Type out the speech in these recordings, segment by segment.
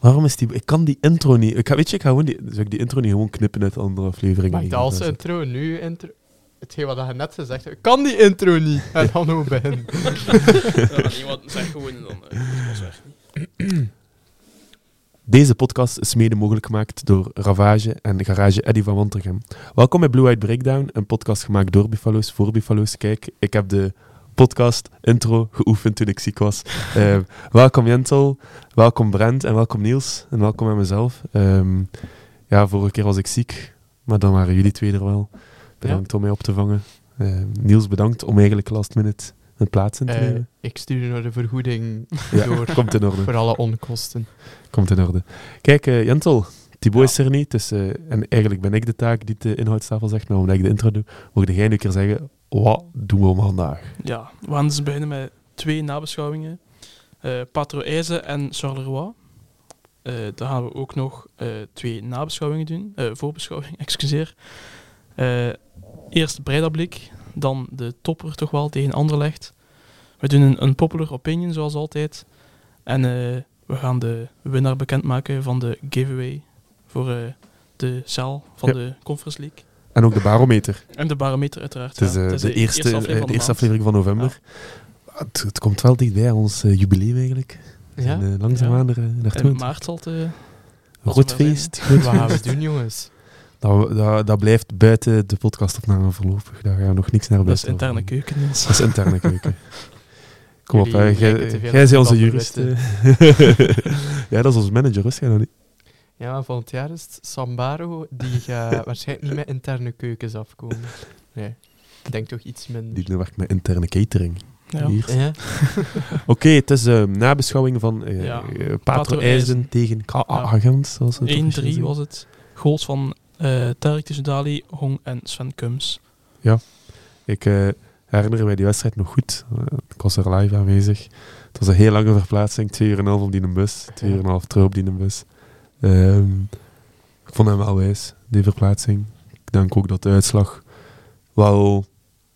Waarom is die... Ik kan die intro niet... Ik ga, weet je, ik ga gewoon die, zou ik die intro niet gewoon knippen uit de andere afleveringen? Mag ik dat als intro, nu intro... Hetgeen wat je net gezegd hebt, ik kan die intro niet. En dan hoe beginnen. ja, nee, wat, zeg gewoon en dan uh. Deze podcast is mede mogelijk gemaakt door Ravage en Garage Eddy van Wantergem. Welkom bij Blue Eyed Breakdown, een podcast gemaakt door Buffalo's voor Buffalo's. Kijk, ik heb de podcast intro geoefend toen ik ziek was. Uh, welkom Jentel, welkom Brent en welkom Niels en welkom aan mezelf. Um, ja, vorige keer was ik ziek, maar dan waren jullie twee er wel. Bedankt ja. om mij op te vangen. Uh, Niels, bedankt om eigenlijk last minute een plaats in te nemen. Uh, ik stuur naar de vergoeding ja, door komt in orde. voor alle onkosten. Komt in orde. Kijk, uh, Jentel, Thibaut ja. is er niet, dus, en eigenlijk ben ik de taak die de inhoudstafel zegt, maar omdat ik de intro doe, mocht jij nu een keer zeggen, wat doen we vandaag? Ja, we gaan dus beginnen met twee nabeschouwingen. Uh, Patro en Charleroi. Uh, dan gaan we ook nog uh, twee nabeschouwingen doen. voorbeschouwing, excuseer. eerst Breidablik, dan de topper toch wel tegen Anderlecht. We doen een, een popular opinion zoals altijd. En we gaan de winnaar bekendmaken van de giveaway voor de zaal van ja. de Conference League. En ook de barometer. En de barometer, uiteraard. Het is, uh, ja. de, het is de, eerste, eerste aflevering, de eerste aflevering van november. Ja. Het, het, komt wel dichtbij, ons uh, jubileum eigenlijk. Ja? zijn uh, langzaamaan er naartoe. In maart zal het... Rood feest. Wat gaan we doen, jongens? Dat, dat, dat blijft buiten de podcastopname voorlopig. Daar gaan we nog niks naar Dat is interne keuken, Niels. Dat is interne keuken. Kom op, jij bent onze jurist. ja, dat is onze manager, wist jij dat niet? Ja, maar volgend jaar is het Sambaro. Die gaat waarschijnlijk niet met interne keukens afkomen. Nee, ik denk toch iets minder. Die werkt met interne catering. Ja. Ja. Oké, okay, het is een uh, nabeschouwing van uh, Ja. uh, Patro IJzen tegen we het 1-3 officieel zeggen. was het. Goals van uh, Tarek Tissoudali, Hong en Sven Kums. Ik uh, herinner mij die wedstrijd nog goed. Ik was er live aanwezig. Het was een heel lange verplaatsing. Twee uur en een half op die bus. Twee uur en een half terug op die bus. Um, ik vond hem wel wijs, die verplaatsing. Ik denk ook dat de uitslag wel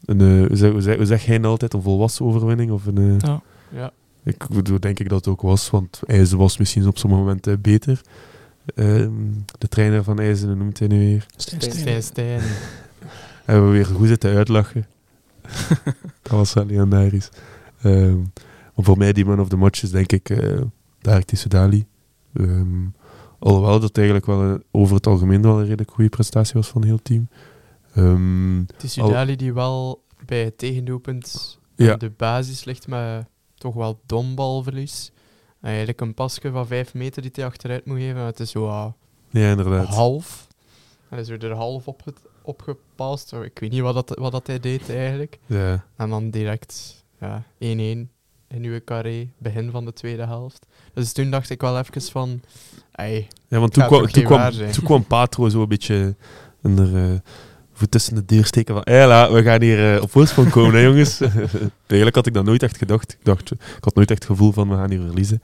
een, uh, hoe, zeg, hoe, zeg, hoe zeg jij nou altijd, een volwassen overwinning? Of een, uh, Ja. Ja. Ik denk ik dat het ook was, want IJzen was misschien op sommige momenten beter. Um, de trainer van IJzen, hoe noemt hij nu weer? Stijn, Stijn, Stijn. Hebben we weer goed zitten uitlachen. dat was wel legendarisch. Um, maar voor mij, die man of the match is denk ik uh, Dark Tissoudali. Um, alhoewel dat het eigenlijk wel een, over het algemeen wel een redelijk goede prestatie was van het hele team. Um, Het is Udali die wel bij het tegendoelpunt Ja. de basis ligt met toch wel dom balverlies. En Eigenlijk een pasje van 5 meter die hij achteruit moet geven. maar Het is zo ah, ja, inderdaad. half. Hij is er half op, opgepast. Oh, Ik weet niet wat, dat, wat dat hij deed eigenlijk. Ja. En dan direct ja, 1-1 in uw carré, begin van de tweede helft. Dus toen dacht ik wel even van... Ja, want toen kwam, toen, kwam, toen Patro zo een beetje in de, uh, voet tussen de deur steken van hela, we gaan hier uh, op voorsprong komen, hè, jongens. Eigenlijk had ik dat nooit echt gedacht. Ik, dacht, ik had nooit echt het gevoel van we gaan hier verliezen.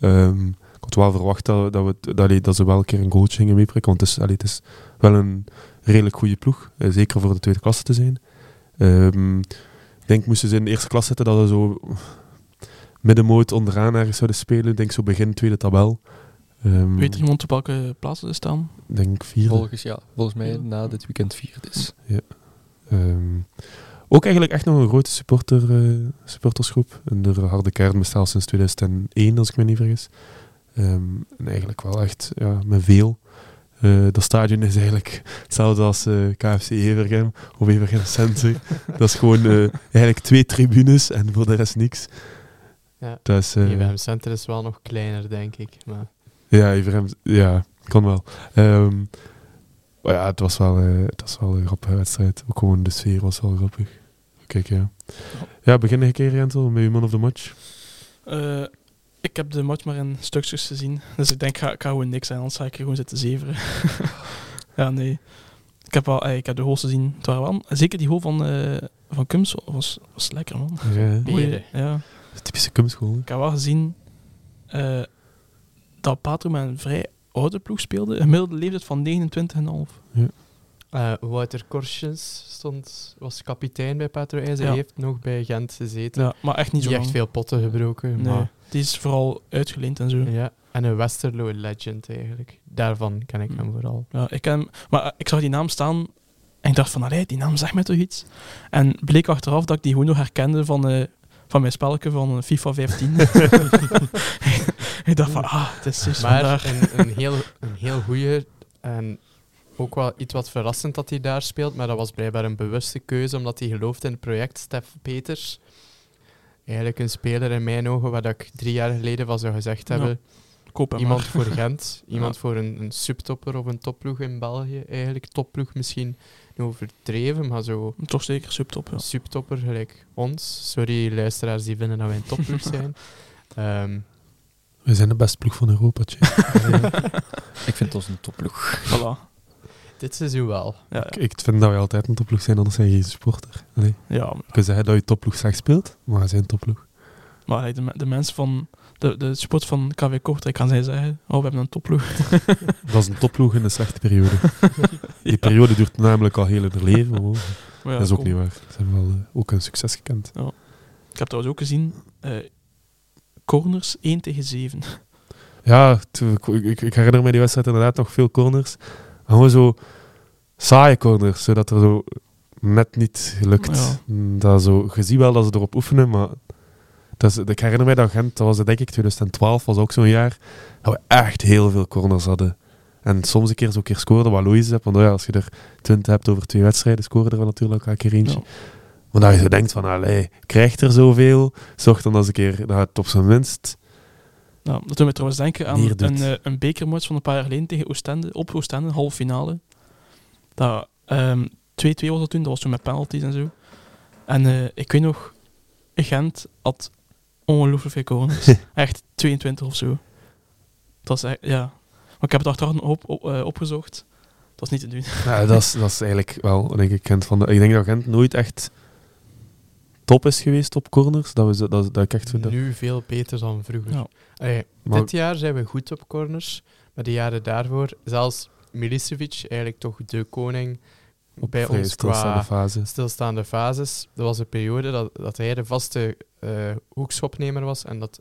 Um, ik had wel verwacht dat, dat, we, dat, dat ze wel een keer een goaltje gingen meeprikken, want het is, allee, het is wel een redelijk goede ploeg. Uh, zeker voor de tweede klasse te zijn. Um, ik denk, moesten ze in de eerste klas zitten, dat ze zo middenmoot onderaan ergens zouden spelen. Ik denk zo begin tweede tabel. Um, Weet iemand op welke plaatsen ze staan? Ik denk vierde. Volgens, ja, volgens mij Ja. na dit weekend vierde is. Um, ook eigenlijk echt nog een grote supporter, uh, supportersgroep. En de harde kern bestaat sinds 2001, als ik me niet vergis. Um, en eigenlijk wel echt ja, met veel. Uh, dat stadion is eigenlijk hetzelfde als uh, KFC Evergem of Evergem Center. dat is gewoon uh, eigenlijk twee tribunes en voor de rest niks. Ja. Dat is, uh, Everham Center is wel nog kleiner, denk ik. Maar Ja, Everham, ja, kan wel. Um, maar ja, het was wel, uh, het was wel een grappige wedstrijd. Ook gewoon de sfeer was wel grappig. Kijk, ja. Ja, begin een keer, Rentel, met je man of the match. Uh, ik heb de match maar in stukjes gezien. Dus ik denk, ga, ik ga gewoon niks zijn, anders ga ik hier gewoon zitten zeveren. ja, nee. Ik heb, wel, ik heb de goals gezien. Het waren wel, zeker die goal van, uh, van Kums was, was lekker, man. Ja, ja. Typische Kumschool. Ik heb wel gezien uh, dat Patro met een vrij oude ploeg speelde. Een gemiddelde leeftijd van 29,5. Ja. Uh, Wouter Korsjens stond, was kapitein bij Patro. Ja. Hij heeft nog bij Gent gezeten. Ja, maar echt niet zo echt lang. veel potten gebroken. Nee, Maar, die is vooral uitgeleend en zo. ja. En een Westerlo legend eigenlijk. Daarvan ken ik hem Hmm. vooral. Ja, ik ken, maar eh, ik zag die naam staan en ik dacht van, allee, die naam zegt mij toch iets? En bleek achteraf dat ik die gewoon nog herkende van, eh, van mijn spelletje van FIFA 15. ik dacht van, ah, het is dus Maar een, een, heel, een heel goeie en ook wel iets wat verrassend dat hij daar speelt, maar dat was blijkbaar een bewuste keuze omdat hij gelooft in het project. Stef Peters, eigenlijk een speler in mijn ogen waar dat ik drie jaar geleden van zou gezegd Ja, hebben. Koop hem Iemand maar. voor Gent, iemand voor een, een subtopper of een topploeg in België. Eigenlijk topploeg misschien overdreven, maar zo Toch zeker subtop, ja. subtopper gelijk ons. Sorry luisteraars die vinden dat wij een topploeg zijn. Ehm, We zijn de beste ploeg van Europa, tje. Ik vind ons een topploeg. Voilà. dit seizoen wel. Ja, ik, ik vind dat we altijd een topploeg zijn, anders zijn je geen supporter. Allee, ja, je kunt zeggen dat je topploeg slecht speelt, maar we zijn topploeg. maar de, de mensen van de, de support van KV Kortrijk kan zij zeggen, oh, we hebben een topploeg. Dat is een topploeg in een slechte periode. Die periode duurt namelijk al heel hun leven. hoor. Maar ja, dat is ook kom. niet waar. Ze hebben wel eh, ook een succes gekend. Ik heb trouwens ook gezien, eh, corners 1 tegen 7. Ja, ik, herinner me die wedstrijd inderdaad nog veel corners. Maar Gewoon zo saaie corners, zodat er zo net niet lukt. Ja. Dat zo, je ziet wel dat ze erop oefenen, maar dat is, ik herinner me dat Gent, dat was denk ik 2012, was ook zo'n jaar, dat we echt heel veel corners hadden. En soms een keer zo'n keer scoorden, wat Louise hebt, want oh ja, als je er 20 hebt over twee wedstrijden, scoren er wel natuurlijk elke keer eentje. Maar dat je zo denkt van, allee, krijgt er zoveel, zorg dan als een keer dat het op zijn minst... Nou, dat doet me trouwens denken aan een, eh, een bekermatch van een paar jaar geleden tegen Oostende, op Oostende, halve finale. Dat, ehm, 2-2 was dat toen, dat was toen met penalties en zo. En eh, ik weet nog, Gent had ongelooflijk veel corners. echt 22 of zo. Dat is echt, ja. Maar ik heb het achteraf nog op, op, eh, opgezocht. Dat is niet te doen. Ja, dat, is, dat is eigenlijk wel, denk ik, Gent van de, ik denk dat Gent nooit echt top is geweest op corners. Dat, we, zo- dat, dat ik echt vind. dat- Nu veel beter dan vroeger. Ja. Allee, Maar- Dit jaar zijn we goed op corners, maar de jaren daarvoor, zelfs Milicevic, eigenlijk toch de koning op bij ons stilstaande qua fase. stilstaande fases. Dat was een periode dat, dat hij de vaste eh hoekschopnemer was en dat,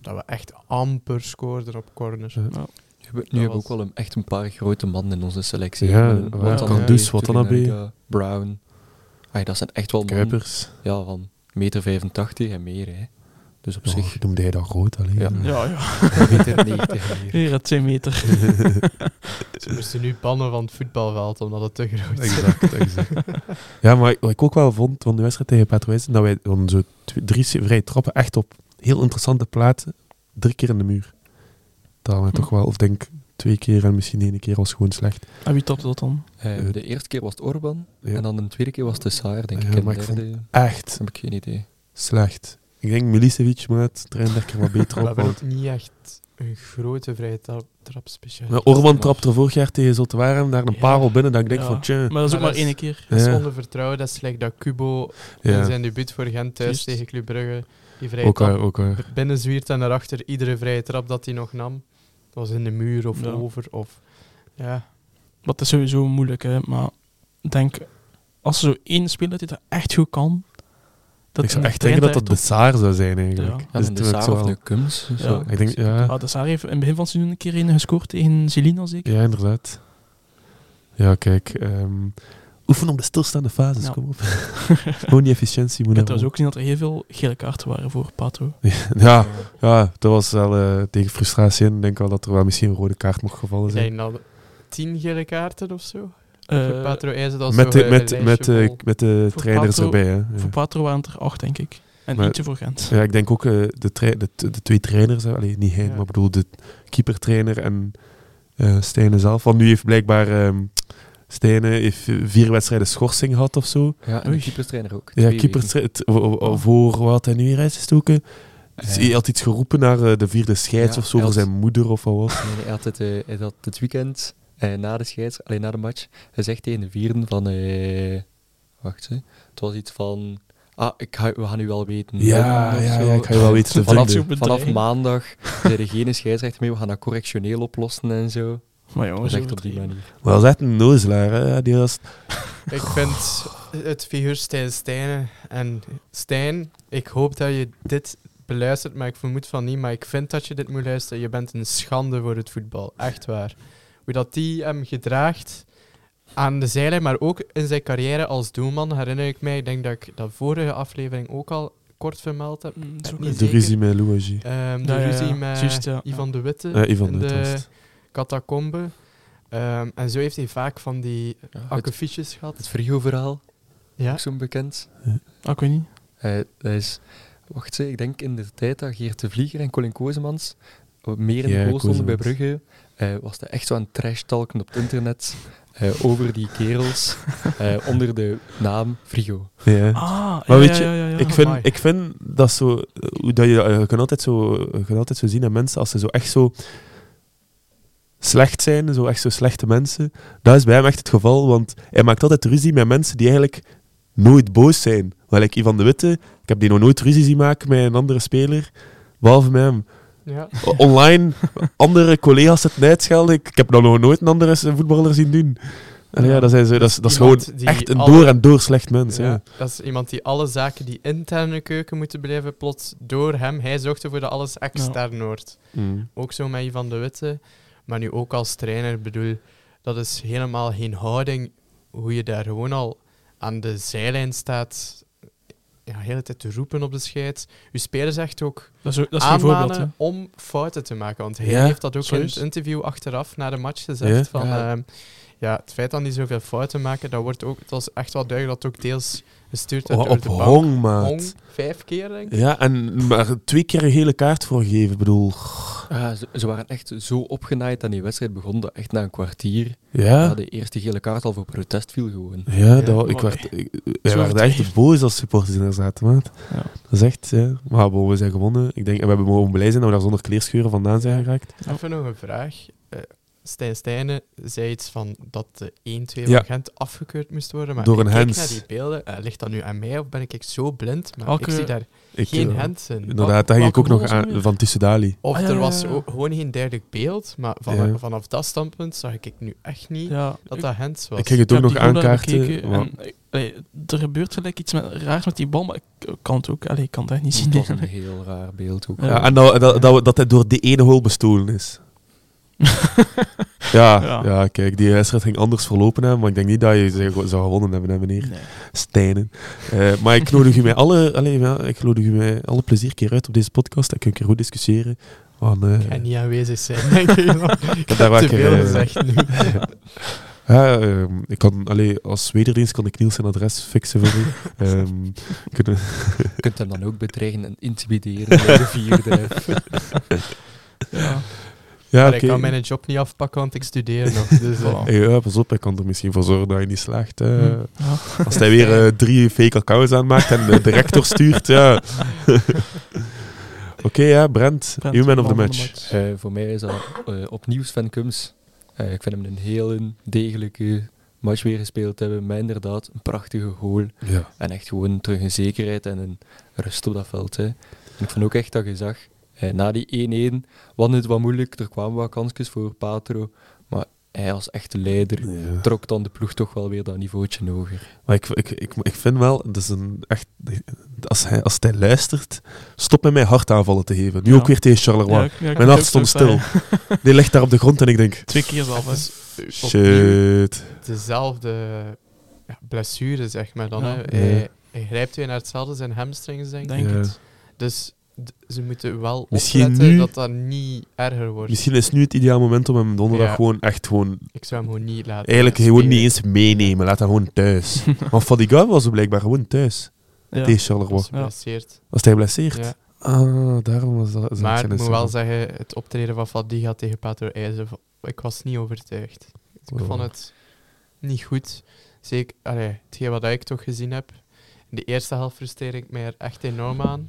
dat we echt amper scoorden op corners. Ja. Ja. Nu hebben, we ook wel een, echt een paar grote mannen in onze selectie. Ja, waar Watanabe, Kandus, Watanabe. Tulinariga, Brown. Ay, dat zijn echt wel mannen Kuipers. ja, van meter 85 en meer. Hè. Dus op zich, noemde hij dat groot alleen. Ja. Ja, ja. meter 90 en meer. Hier, 2 meter. Ze moesten nu bannen van het voetbalveld omdat het te groot is. exact, exact. Ja, maar wat ik ook wel vond van de wedstrijd tegen Patroijs, dat wij dan twee- drie vrije trappen echt op heel interessante plaatsen, drie keer in de muur. Dat Hm. toch wel, of denk twee keer en misschien één keer was gewoon slecht. En wie topte dat dan? Eh, de eerste keer was het Orban Ja. en dan de tweede keer was het de Saar, denk Ja, ik. Maar ik derde Echt heb ik geen idee. slecht. Ik denk Milicevic moet trainen er wat beter We op. ook niet echt een grote vrije trap, trap speciaal. Orban trapte er vorig jaar tegen Zultuaren daar een Ja. parel binnen dat ik denk Ja. van tja. Maar dat is ook Maar dat één keer. Dat is onder vertrouwen. Dat is gelijk dat Kubo in zijn debuut voor Gent thuis tegen Club Brugge die vrije ook trap ook binnenzwiert en daarachter iedere vrije trap dat hij nog nam. Dat was in de muur of Ja. over. Of, ja. Dat is sowieso moeilijk, hè. Maar ik denk, als er zo één speler die dat echt goed kan... Dat ik zou echt denken dat dat de Saar zou zijn eigenlijk. Ja. Ja, Dus de Saar zo of de Kums. Ja. Ik denk, ja, Ah, de Saar heeft in het begin van het seizoen een keer een gescoord tegen Zelina, zeker? ja, inderdaad. Ja, kijk. ehm, oefen op de stilstaande fases, Ja. kom op. Gewoon die efficiëntie moet Ik heb er trouwens ook gezien dat er heel veel gele kaarten waren voor Pato. Ja, ja, dat was wel eh, tegen frustratie in. Ik denk wel dat er wel misschien een rode kaart mocht gevallen Ik zijn. denk dat tien gele kaarten of zo. Eh, voor Patro dat is Met zo de, met, met, met de Voor trainers Patro- erbij. Hè. Ja. Voor Patro waren het er acht, denk ik. En Maar- eentje voor Gent. Ja, ik denk ook eh, de, de, de twee trainers, hè. Allee, niet hij, Ja. maar ik bedoel de keepertrainer en eh Stijnen zelf. Want nu heeft blijkbaar ehm Stijnen heeft vier wedstrijden schorsing gehad of zo. Ja, en de keeperstrainer ook. Ja, Twee keeper weken. voor wat had hij nu in gestoken? Eh, Hij had iets geroepen naar eh, de vierde scheids Ja, of zo voor had- zijn moeder of wat was. Nee, hij had het, eh, hij had het weekend na de scheids, alleen na de match, gezegd tegen de vierden van... eh, wacht, hè. het was iets van... Ah, ik ga, we gaan nu wel weten. Ja, ja, ja, ik ga je wel weten te Vanaf, vinden. vanaf Bedreiging. maandag zijn er geen scheidsrechter meer, we gaan dat correctioneel oplossen en zo. Maar Dat jongens, is echt op die manier. Maar dat is echt een nozelaar, hè. Die was... Ik vind het figuur Stijn Stijnen. En Stijn, ik hoop dat je dit beluistert, maar ik vermoed van niet. Maar ik vind dat je dit moet luisteren. Je bent een schande voor het voetbal. Echt waar. Hoe dat die hem gedraagt aan de zijlijn, maar ook in zijn carrière als doelman, herinner ik mij. Ik denk dat ik dat vorige aflevering ook al kort vermeld heb. Mm, Heb. De zeker. ruzie met Louagie. Ehm, de Ja, ja, ja. ruzie met Juist, ja. Ivan de Witte Ivan de in Witte was de het. catacombe. Ehm, en zo heeft hij vaak van die Ja, akkefietjes gehad. het Frigo-verhaal, Ja? ook zo'n bekend. Ah, ik weet niet. Eh, dat is, wacht eens, ik denk in de tijd dat Geert de Vlieger en Colin Kozemans wat meer in Ja, de goal stonden bij. Brugge, eh, was hij echt zo aan het trash-talken op het internet eh, over die kerels eh, onder de naam Frigo. Ja. Ah, Maar ja, weet ja, je, ja, ja, ja. Ik vind, Amai. ik vind dat zo... eh, dat je, je, kan altijd zo, je kan altijd zo zien aan mensen, als ze zo echt zo slecht zijn, zo echt zo slechte mensen, dat is bij hem echt het geval, want hij maakt altijd ruzie met mensen die eigenlijk nooit boos zijn. Wel, like Ivan de Witte, ik heb die nog nooit ruzie zien maken met een andere speler, behalve met hem. Ja. Online, andere collega's zitten uitschelden, ik, ik heb dat nog nooit een andere voetballer zien doen. En ja, dat, zijn zo, dat, is, dat is gewoon echt een alle- door en door slecht mens. Ja. Ja, dat is iemand die alle zaken die intern in de keuken moeten blijven, plots door hem. Hij zorgt ervoor dat alles extern wordt. Mm. Ook zo met Ivan de Witte. Maar nu ook als trainer, ik bedoel, dat is helemaal geen houding hoe je daar gewoon al aan de zijlijn staat, ja, de hele tijd te roepen op de scheid. Uw speler zegt ook Dat is, dat is aanmanen om fouten te maken. Want hij Ja, heeft dat ook in het interview achteraf na de match gezegd. Ja? Van, Ja. ehm, ja, het feit dat hij zoveel fouten maken, dat wordt ook, het was echt wel duidelijk dat het ook deels gestuurd werd Oh, op de bank. hong, maat. Hong, vijf keer, denk ik. Ja, en maar twee keer een gele kaart voor gegeven. Ik bedoel, Ah, ze, ze waren echt zo opgenaaid aan die wedstrijd begon dat echt na een kwartier ja. ja, de eerste gele kaart al voor protest viel gewoon. Ja, dat, ik werd, ik, werden echt boos als supporters in daar zaten, maat. Ja. Dat is echt, ja. Maar bon, we zijn gewonnen. Ik denk, en we hebben mogen blij zijn dat we daar zonder kleerscheuren vandaan zijn geraakt. Even nog een vraag. Eh Stijn Stijnen zei iets van dat de 1-2 Ja. van Gent afgekeurd moest worden. Maar Door ik een kijk hens. naar die beelden. eh, ligt dat nu aan mij of ben ik zo blind? Maar ik zie daar Ik, geen eh, hens in. Inderdaad, dat ging ik ook nog aan, van Tissoudali. Of Ah, ja, er ja, was ook gewoon geen duidelijk beeld, maar van, Ja. vanaf dat standpunt zag ik nu echt niet Ja, dat dat Hens was. Ik ging het ook nog aankaarten. allee, er gebeurt gelijk iets met, raars met die bal, maar ik kan het ook. Allee, ik kan het echt niet zien. Het was een heel raar beeld ook. Ja. en dat, dat, dat, dat hij door die ene hol bestolen is. Ja, ja. Ja. kijk, die wedstrijd ging anders verlopen hebben, maar ik denk niet dat je zou zou gewonnen hebben, hè, meneer Nee. Stijnen. Eh, maar ik nodig u met alle, allee, ja, ik nodig u met alle plezier keer uit op deze podcast. Dan kun je een keer goed discussiëren. Want, eh, Ik ga niet aanwezig zijn, denk ik. ik heb daar te veel eh, gezegd nu. ja, ehm, ik kan, allee, als wederdienst kan ik Niels zijn adres fixen voor u. Ehm, kunnen, Je kunt hem dan ook bedreigen en intimideren bij de vierde. Ja. Ja, maar ik kan mijn job niet afpakken, want ik studeer nog. Dus, eh, Voilà. Ja, pas op, ik kan er misschien voor zorgen dat je niet slaagt. eh. Hm. Ja. Als hij weer eh, drie fake accounts aanmaakt en de director stuurt, ja. Oké, ja, Brent, Brent, uw man of the match. Eh, voor mij is dat eh, opnieuw Sven Kums. Eh, ik vind hem een heel degelijke match weer gespeeld hebben. Maar inderdaad, een prachtige goal. Ja. En echt gewoon terug een zekerheid en een rust op dat veld. Hè. En ik vond ook echt dat je zag, eh, na die 1-1 was het wat moeilijk. Er kwamen wat kansjes voor Patro. Maar hij als echte leider Ja. trok dan de ploeg toch wel weer dat niveautje hoger. Maar ik, ik, ik, ik vind wel, dat is een echt, als, hij, als hij luistert, stop met mij hartaanvallen te geven. Nu Ja. ook weer tegen Charleroi. Ja, Mijn hart stond stil. Die ligt daar op de grond en ik denk, Twee keer zelf. shit. dezelfde ja, blessure, zeg maar dan. Ja. Hè. Hij, grijpt weer naar hetzelfde, zijn hamstrings, denk ik. Denk Ja. het. Dus ze moeten wel Misschien opletten nu- dat dat niet erger wordt. Misschien is nu het ideaal moment om hem donderdag Ja. gewoon echt gewoon, Ik zou hem gewoon niet laten eigenlijk spelen. gewoon niet eens meenemen. Laat hem gewoon thuis. Want Fadiga was er blijkbaar gewoon thuis. Ja. Tegen Charleroi. Was geblesseerd. Was hij geblesseerd? Ja. Ah, daarom was dat. Maar ik moet wel zeggen, het optreden van Fadiga tegen Patro IJzer, ik was niet overtuigd. Ik Oh. vond het niet goed. Zeker, allee, hetgeen wat ik toch gezien heb. In de eerste helft frustreer ik mij er echt enorm aan.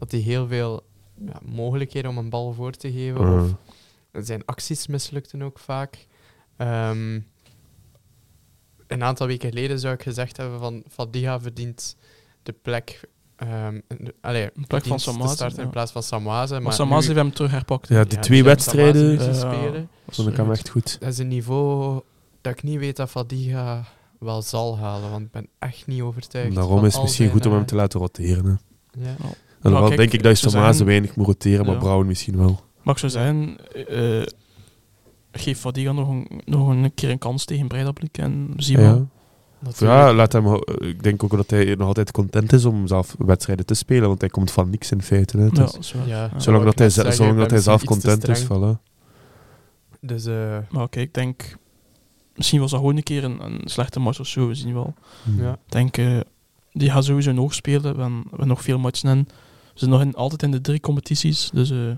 Dat hij heel veel ja, mogelijkheden om een bal voor te geven. Ah. Of zijn acties mislukten ook vaak. Ehm, een aantal weken geleden zou ik gezegd hebben van Fadiga verdient de plek. ehm, in- allee, Een plek van Samaze, starten ja. in plaats van Samaze. Maar Maar Samazi nu- heeft hem terug herpakt. Ja, die ja, twee Samaze wedstrijden Ja. spelen. vond ik hem echt goed. Dat is een niveau dat ik niet weet dat Fadiga wel zal halen, want ik ben echt niet overtuigd. Daarom van is het misschien zijn, goed om hem eh, te laten roteren. Hè. Ja. En dan kijk, denk ik dat je Samaze zeggen- weinig moet roteren, maar Ja. Brown misschien wel. Maar ik zou zeggen, eh, geef Fadiga nog een, nog een keer een kans tegen Breidablik en zie Ja. wel. Ja, laat hem, ik denk ook dat hij nog altijd content is om zelf wedstrijden te spelen, want hij komt van niks in feite. Hè. Ja, Dus. Ja. Ja. zolang dat hij, zeggen, zolang dat hij zelf content is, voilà. Dus eh, Maar oké, ik denk... Misschien was dat gewoon een keer een, een slechte match of zo, we zien wel. Ja. Ik denk, eh, die gaat sowieso nog spelen. We hebben, we hebben nog veel matchen in. We zitten nog in, altijd in de drie competities. Dus eh,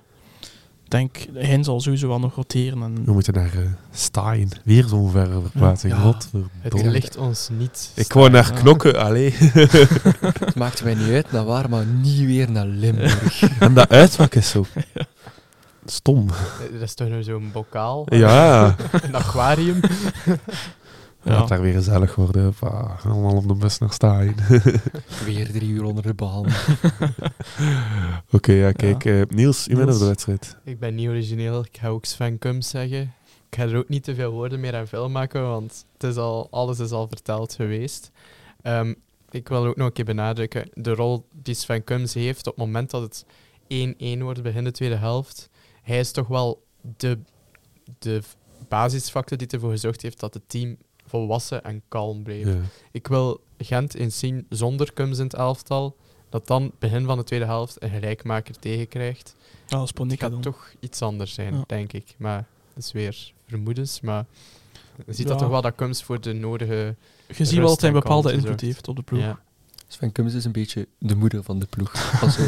ik denk, hij zal sowieso wel nog roteren. En, We moeten naar uh, Stein. Weer zo'n verre verplaatsing. Ja. Het ligt ons niet. Ik wou naar Ja. knokken, allee. Het maakt mij niet uit naar waar, maar niet weer naar Limburg. en dat uitvak is zo stom. Dat is toch nou zo'n bokaal? Ja, Een aquarium? Ja. laat daar weer gezellig worden. Ah, allemaal op de bus naar Stein. weer drie uur onder de baan. Oké, ja, kijk. eh, Niels, u bent op de wedstrijd. Ik ben niet origineel. Ik ga ook Sven Kums zeggen. Ik ga er ook niet te veel woorden meer aan vuil maken, want het is al, alles is al verteld geweest. Ehm, ik wil ook nog een keer benadrukken, de rol die Sven Kums heeft op het moment dat het 1-1 wordt begin de tweede helft. Hij is toch wel de, de basisfactor die ervoor gezorgd heeft dat het team volwassen en kalm bleef. Ja. Ik wil Gent eens zien zonder Kums in het elftal, dat dan begin van de tweede helft een gelijkmaker tegenkrijgt. ja, Het gaat dan. toch iets anders zijn, Ja. denk ik. Maar dat is weer vermoedens. Maar je ziet dat toch wel dat Kums voor de nodige... Je ziet wel dat hij een bepaalde invloed heeft op de ploeg. Ja. Sven Kums is een beetje de moeder van de ploeg. Als zo,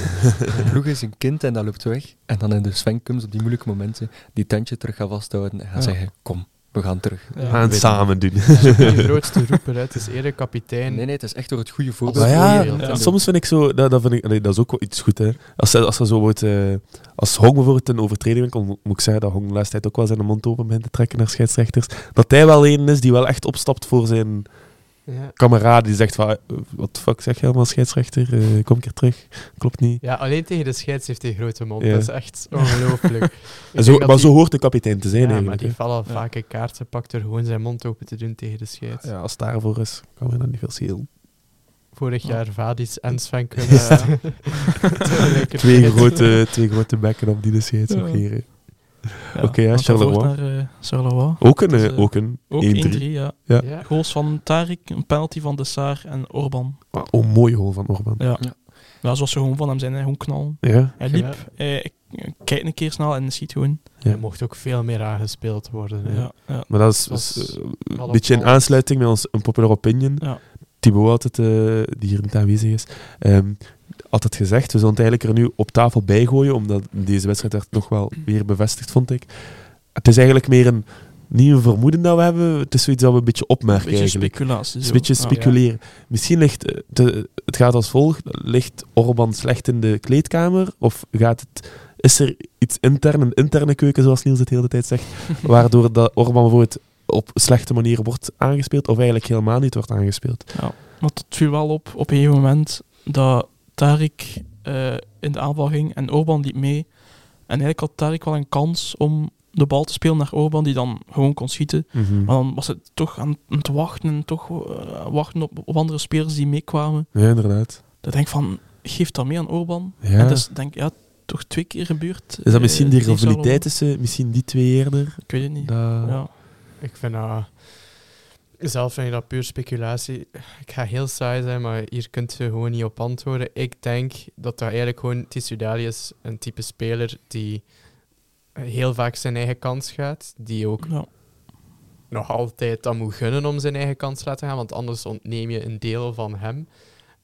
de ploeg is een kind en dat loopt weg. En dan in de Sven Kums op die moeilijke momenten die tandje terug gaat vasthouden en gaat Ja. zeggen, kom, we gaan terug. Ja. We gaan het samen doen. Dat is ook niet de grootste roeper, hè. het is eerder kapitein. Nee, nee, het is echt door het goede voorbeeld. Ja, soms vind ik zo, dat, dat, vind ik, allee, dat is ook wel iets goed. Hè. Als, als er zo wordt, eh, als Hong bijvoorbeeld een overtreding komt, moet ik zeggen dat Hong de laatste tijd ook wel zijn mond open begint te trekken naar scheidsrechters. Dat hij wel een is die wel echt opstapt voor zijn Ja. kameraad. Die zegt van, eh, wat de fuck zeg je allemaal scheidsrechter? Eh, kom een keer terug. Klopt niet. ja, alleen tegen de scheids heeft hij een grote mond. Ja. Dat is echt ongelooflijk. Zo, maar die- zo hoort de kapitein te zijn ja, maar die hè. vallen vaak een kaart. Ze pakt er gewoon zijn mond open te doen tegen de scheids. Ja, als het daarvoor is, kan we dat niet veel schelen. Vorig Ja. jaar Vadis en Sven. Ja. Tegelijkertijd. Twee grote, twee grote bekken op die de scheids Ja. Ja, Oké, ja, gaan we Charleroi. voort naar eh, Charleroi. Ook een, Dus, eh, eh, ook een Ook 1-3. 1-3, ja. Ja. Ja. Goals van Tarik, een penalty van De Saar en Orban. Ah, Oh, mooie goal van Orban. Ja. Ja. Ja, zoals ze gewoon van hem zijn, hè. gewoon knallen. Ja. Hij liep, hij, kijkt een keer snel en schiet gewoon. Ja. Er mocht ook veel meer aangespeeld worden. Ja, ja. Maar dat is, Dat is, is eh, wel een beetje in aansluiting met ons een popular opinion. Ja. Thibaut altijd, eh, die hier niet aanwezig is, ehm, altijd gezegd, we zullen het eigenlijk er nu op tafel bij gooien, omdat deze wedstrijd werd nog wel weer bevestigd, vond ik. Het is eigenlijk meer een, niet een vermoeden dat we hebben, het is zoiets dat we een beetje Een opmerken beetje eigenlijk. speculatie. Het is zo. een beetje Ja. speculeren. Misschien ligt, eh, de, het gaat als volgt, ligt Orban slecht in de kleedkamer, of gaat het, is er iets intern, een interne keuken, zoals Niels het de hele tijd zegt, waardoor dat Orban bijvoorbeeld op slechte manier wordt aangespeeld, of eigenlijk helemaal niet wordt aangespeeld. Maar het viel wel op op een gegeven moment dat Tarik eh, in de aanval ging en Orban liep mee. En eigenlijk had Tarik wel een kans om de bal te spelen naar Orban, die dan gewoon kon schieten. Mhm. Maar dan was het toch aan, het wachten en toch eh, wachten op, op andere spelers die meekwamen. Ja, inderdaad. Dat denk ik van, geef dat mee aan Orban. Ja. En dat is denk ja, toch twee keer gebeurd. Is dat misschien eh, die rivaliteit tussen, misschien die twee eerder? Ik weet het niet. Dat... Ja. Ik vind dat... Zelf vind ik dat puur speculatie. Ik ga heel saai zijn, maar hier kunt je gewoon niet op antwoorden. Ik denk dat dat eigenlijk gewoon... Tissudali is een type speler die heel vaak zijn eigen kans gaat. Die ook Ja. nog altijd dat moet gunnen om zijn eigen kans te laten gaan, want anders ontneem je een deel van hem.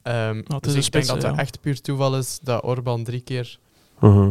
Is dus ik denk dat het ja. echt puur toeval is dat Orban drie keer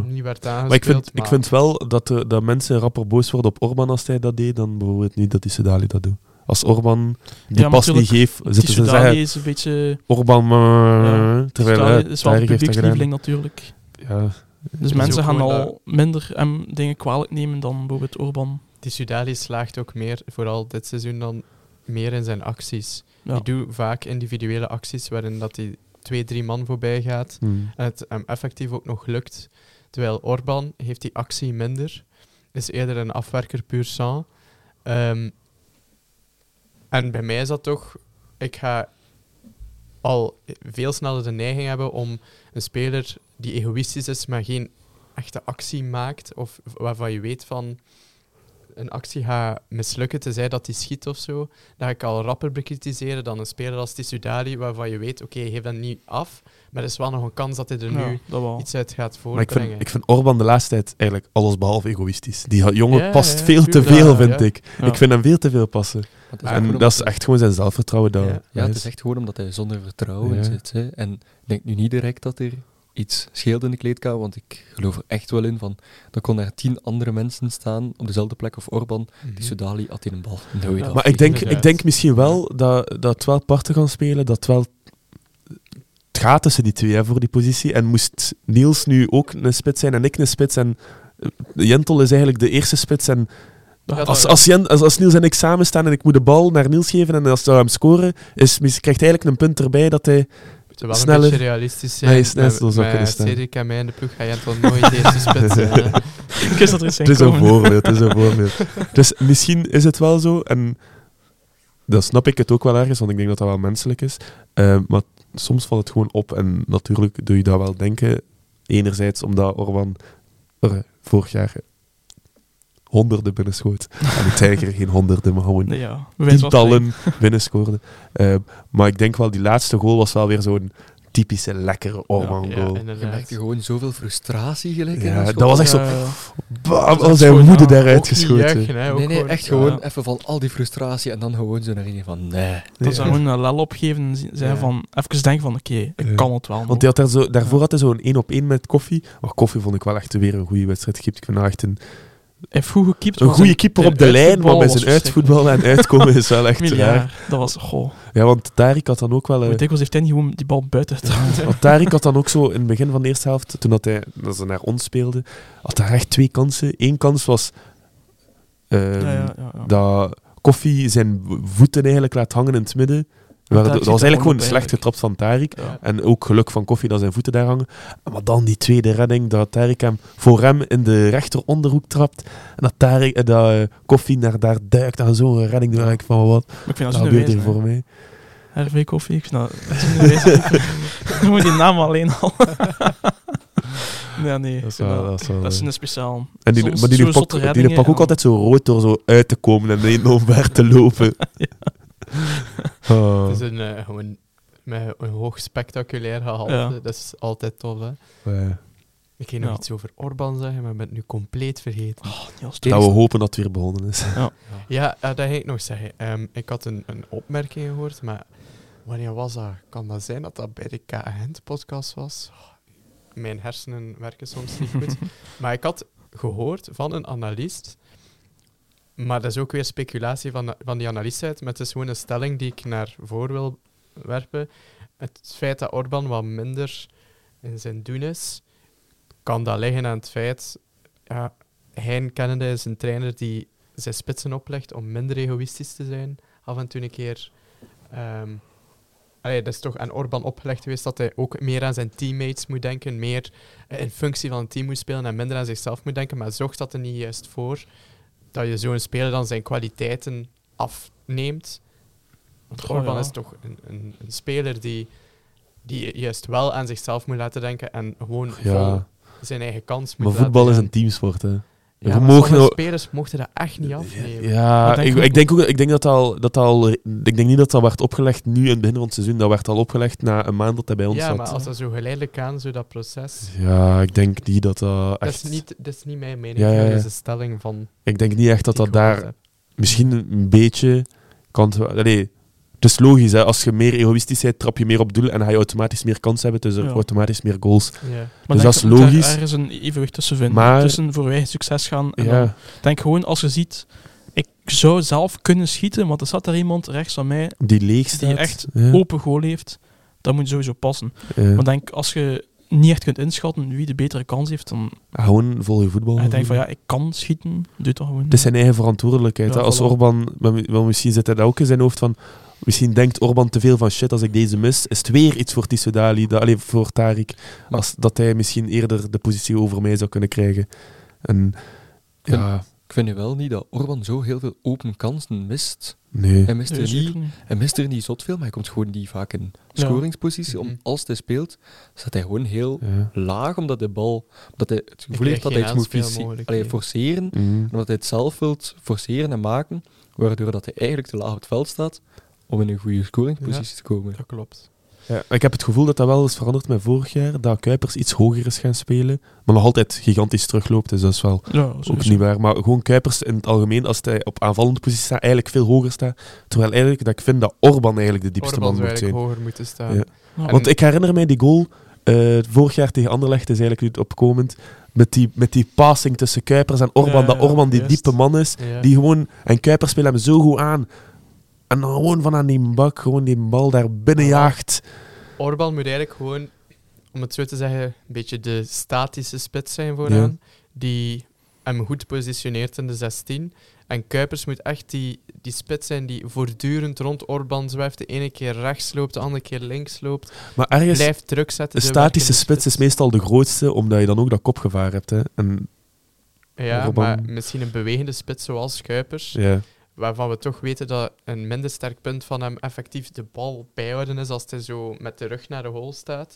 Niet werd Maar ik vind, ik vind wel dat, er- dat mensen rapper boos worden op Orban als hij dat deed, dan bijvoorbeeld niet dat die Sedali dat doet. Als Orban die Ja, pas niet geeft, zitten ze zeggen, is een beetje... Orban, uh, Ja, terwijl uh, is wel publiekslieveling natuurlijk. Ja, Dus mensen gaan al minder hem dingen kwalijk nemen dan bijvoorbeeld Orban. Tissudali slaagt ook meer, vooral dit seizoen dan, meer in zijn acties. Ja. Hij doet vaak individuele acties waarin dat hij twee, drie man voorbij gaat hmm. en het hem effectief ook nog lukt. Terwijl Orban heeft die actie minder, is eerder een afwerker puur sang. Ehm, en bij mij is dat toch, ik ga al veel sneller de neiging hebben om een speler die egoïstisch is, maar geen echte actie maakt, of waarvan je weet van een actie gaat mislukken, tenzij dat hij schiet of zo, dat ga ik al rapper bekritiseren dan een speler als Tissoudali, waarvan je weet, oké, hij geeft dat niet af, maar er is wel nog een kans dat hij er nu iets uit gaat Maar ik voortbrengen. vind, ik vind Orban de laatste tijd eigenlijk allesbehalve egoïstisch. Die jongen Ja, past ja, veel te veel, Ja, vind ja. ik. Ja. Ik vind hem veel te veel passen. En dat is echt gewoon zijn zelfvertrouwen. Dat Ja. Ja, het is. is echt gewoon omdat hij zonder vertrouwen Ja. zit. Hè. En ik denk nu niet direct dat er iets scheelt in de kleedkamer, want ik geloof er echt wel in van, dan kon er tien andere mensen staan op dezelfde plek of Orban, Mhm. die Sudali had in een bal Ja. Maar ik denk, ik denk misschien wel dat, dat het wel parten gaan spelen, dat het wel het gaat tussen die twee hè, voor die positie. En moest Niels nu ook een spits zijn en ik een spits en eh, Jentel is eigenlijk de eerste spits en als, als, Jen, als, als Niels en ik samen staan en ik moet de bal naar Niels geven en als hij hem scoren, is, mis- krijgt hij eigenlijk een punt erbij dat hij... moeten wel sneller- een beetje realistisch zijn. Nee, zou kunnen staan. Cedric en mij in de ploeg ga je het wel nooit eerste spits hè. Ik wist dat er iets Het is een voorbeeld, het is een voorbeeld. Dus misschien is het wel zo, en dan snap ik het ook wel ergens, want ik denk dat dat wel menselijk is. Eh, maar soms valt het gewoon op, en natuurlijk doe je dat wel denken. Enerzijds omdat Orban er vorig jaar honderden binnenschoot. En de Tijger geen honderden, maar gewoon ja. tientallen binnenscoorde. Eh, maar ik denk wel, die laatste goal was wel weer zo'n typische lekkere Orban-goal. Ja, Je merkte gewoon zoveel frustratie gelijk. in Ja, dat was echt zo-. Bam, al echt zijn woede ja, daaruit geschoten. juichen, Nee, gewoon- echt Ja. gewoon even van al die frustratie en dan gewoon zo naar iedereen van nee. Dat ze Ja. gewoon een lel opgeven en zeggen van, even denken van, oké, ik Ja. kan het wel. Want die had daar zo, daarvoor had hij zo'n één op één met koffie. Maar koffie vond ik wel echt weer een goede wedstrijd gekiept. Ik echt een, Een goede keeper op de lijn, maar met was zijn uitvoetbal en uitkomen is wel echt raar. Ja, dat was, goh. Ja, want Tarik had dan ook wel... Hoe dikwijls heeft hij niet gewoon die bal buiten getrapt? want Tarik had dan ook zo in het begin van de eerste helft, toen dat hij dat ze naar ons speelde, had hij echt twee kansen. Eén kans was ehm, Ja, ja, ja, ja. dat Koffie zijn voeten eigenlijk laat hangen in het midden. Dat was eigenlijk gewoon slecht getrapt van Tarik. Ja. En ook geluk van Koffie dat zijn voeten daar hangen. Maar dan die tweede redding, dat Tarik hem voor hem in de rechteronderhoek trapt. En dat, Tarik, eh, dat eh, Koffie naar daar duikt en zo'n redding doet. En ik van, wat, Maar ik vind dat dat gebeurt voor mij? RV Koffie, ik vind dat wijze. Gewoon die naam alleen al. nee, nee. Dat is ik vind wel- dat- dat is wel, Dat is eh. een speciaal. En die, Soms maar die, pak, die ook altijd zo rood door zo uit te komen en niet omver te lopen. Oh, Het is een, eh, gewoon met een hoog spectaculair gehalte. Ja. Dat is altijd tof, hè. eh, Ik ging nog Ja. iets over Orban zeggen, maar ik ben het nu compleet vergeten. Oh, Niels, dat we hopen dat het weer begonnen is. Ja, eh, dat ging ik nog zeggen. Ehm, ik had een, een opmerking gehoord, maar wanneer was dat? Kan dat zijn dat dat bij de K-Agent-podcast was? Oh, Mijn hersenen werken soms niet goed. maar ik had gehoord van een analist, maar dat is ook weer speculatie van, van die analist uit, maar het is gewoon een stelling die ik naar voor wil werpen. Het feit dat Orban wat minder in zijn doen is, kan dat liggen aan het feit... Ja, Hein kennende is een trainer die zijn spitsen oplegt om minder egoïstisch te zijn. Af en toe een keer. allee, dat is toch aan Orban opgelegd geweest dat hij ook meer aan zijn teammates moet denken, meer in functie van het team moet spelen en minder aan zichzelf moet denken. Maar zorgt dat er niet juist voor dat je zo'n speler dan zijn kwaliteiten afneemt. Want Goh, Orban ja. is toch een, een, een speler die, die juist wel aan zichzelf moet laten denken en gewoon vol zijn eigen kans moet maar voetbal is een teamsport. Hè. Ja, We mogen nou- spelers mochten dat echt niet afnemen. Ja, denk ik, ik, denk ook, ik denk dat al, dat al. Ik denk niet dat dat werd opgelegd nu in het begin van het seizoen. Dat werd al opgelegd na een maand dat hij bij ons Ja, zat. maar als dat zo geleidelijk aan, zo dat proces... Ja, ik denk niet dat dat Dat echt. is, niet, dat is niet mijn mening, Ja, ja, dat ja. is een stelling van... Ik denk niet echt dat dat daar heb. misschien een beetje kan. Allee, het is logisch, hè. als je meer egoïstisch bent, trap je meer op doel en ga je automatisch meer kans hebben, dus er Ja. automatisch meer goals. Ja. Maar Dus denk dat is je moet daar logisch. ergens een evenwicht tussen vinden. Maar- Tussen voor eigen succes gaan. En Ja, denk gewoon, als je ziet, ik zou zelf kunnen schieten, want er staat daar iemand rechts van mij die leeg staat. die echt open goal heeft. Dat moet sowieso passen. Maar denk, als je niet echt kunt inschatten wie de betere kans heeft, dan Gewoon vol je voetbal. en je denkt van ja, ik kan schieten, doe dat gewoon. Het is zijn eigen verantwoordelijkheid. Ja. Als. Orban, misschien zit hij dat ook in zijn hoofd van. Misschien denkt Orban te veel van shit, als ik deze mis, is het weer iets voor Tissoudali, dat, allee, voor Tarik. Als dat hij misschien eerder de positie over mij zou kunnen krijgen. En ja, Ik vind nu wel niet dat Orban zo heel veel open kansen mist. Nee. Hij mist, Nee, er niet, niet. hij mist er niet zot veel, maar hij komt gewoon niet vaak in Ja. scoringspositie. Om, als hij speelt, staat hij gewoon heel Ja. laag, omdat de bal... Omdat hij het gevoel heeft dat hij iets moet aanspeelmogelijkheden. allee, forceren. Mhm. Omdat hij het zelf wilt forceren en maken, waardoor dat hij eigenlijk te laag op het veld staat om in een goede scoringspositie te komen. Dat klopt. Ja, ik heb het gevoel dat dat wel is veranderd met vorig jaar, dat Kuipers iets hoger is gaan spelen, maar nog altijd gigantisch terugloopt, dus dat is wel Ja, ook niet waar. Maar gewoon Kuipers in het algemeen, als hij op aanvallende positie staat, eigenlijk veel hoger staat. Terwijl eigenlijk dat ik vind dat Orban eigenlijk de diepste Orban man moet eigenlijk zijn. hoger moeten staan. Ja. Ja. Want ik herinner mij die goal eh, vorig jaar tegen Anderlecht, is eigenlijk nu opkomend, met die, met die passing tussen Kuipers en Orban, Ja, dat ja, Orban die juist. diepe man is, Ja. die gewoon, en Kuipers speelt hem zo goed aan. En dan gewoon van aan die bak, gewoon die bal daar binnen Ja. jaagt. Orban moet eigenlijk gewoon, om het zo te zeggen, een beetje de statische spits zijn vooraan. Die hem goed positioneert in de 16. En Kuipers moet echt die, die spits zijn die voortdurend rond Orban zwijft. De ene keer rechts loopt, de andere keer links loopt. Maar ergens, Blijft druk zetten. de statische spits is meestal de grootste, omdat je dan ook dat kopgevaar hebt. Hè. En, Ja, Orban- maar misschien een bewegende spits zoals Kuipers. ja. Waarvan we toch weten dat een minder sterk punt van hem effectief de bal bijhouden is als hij zo met de rug naar de hol staat.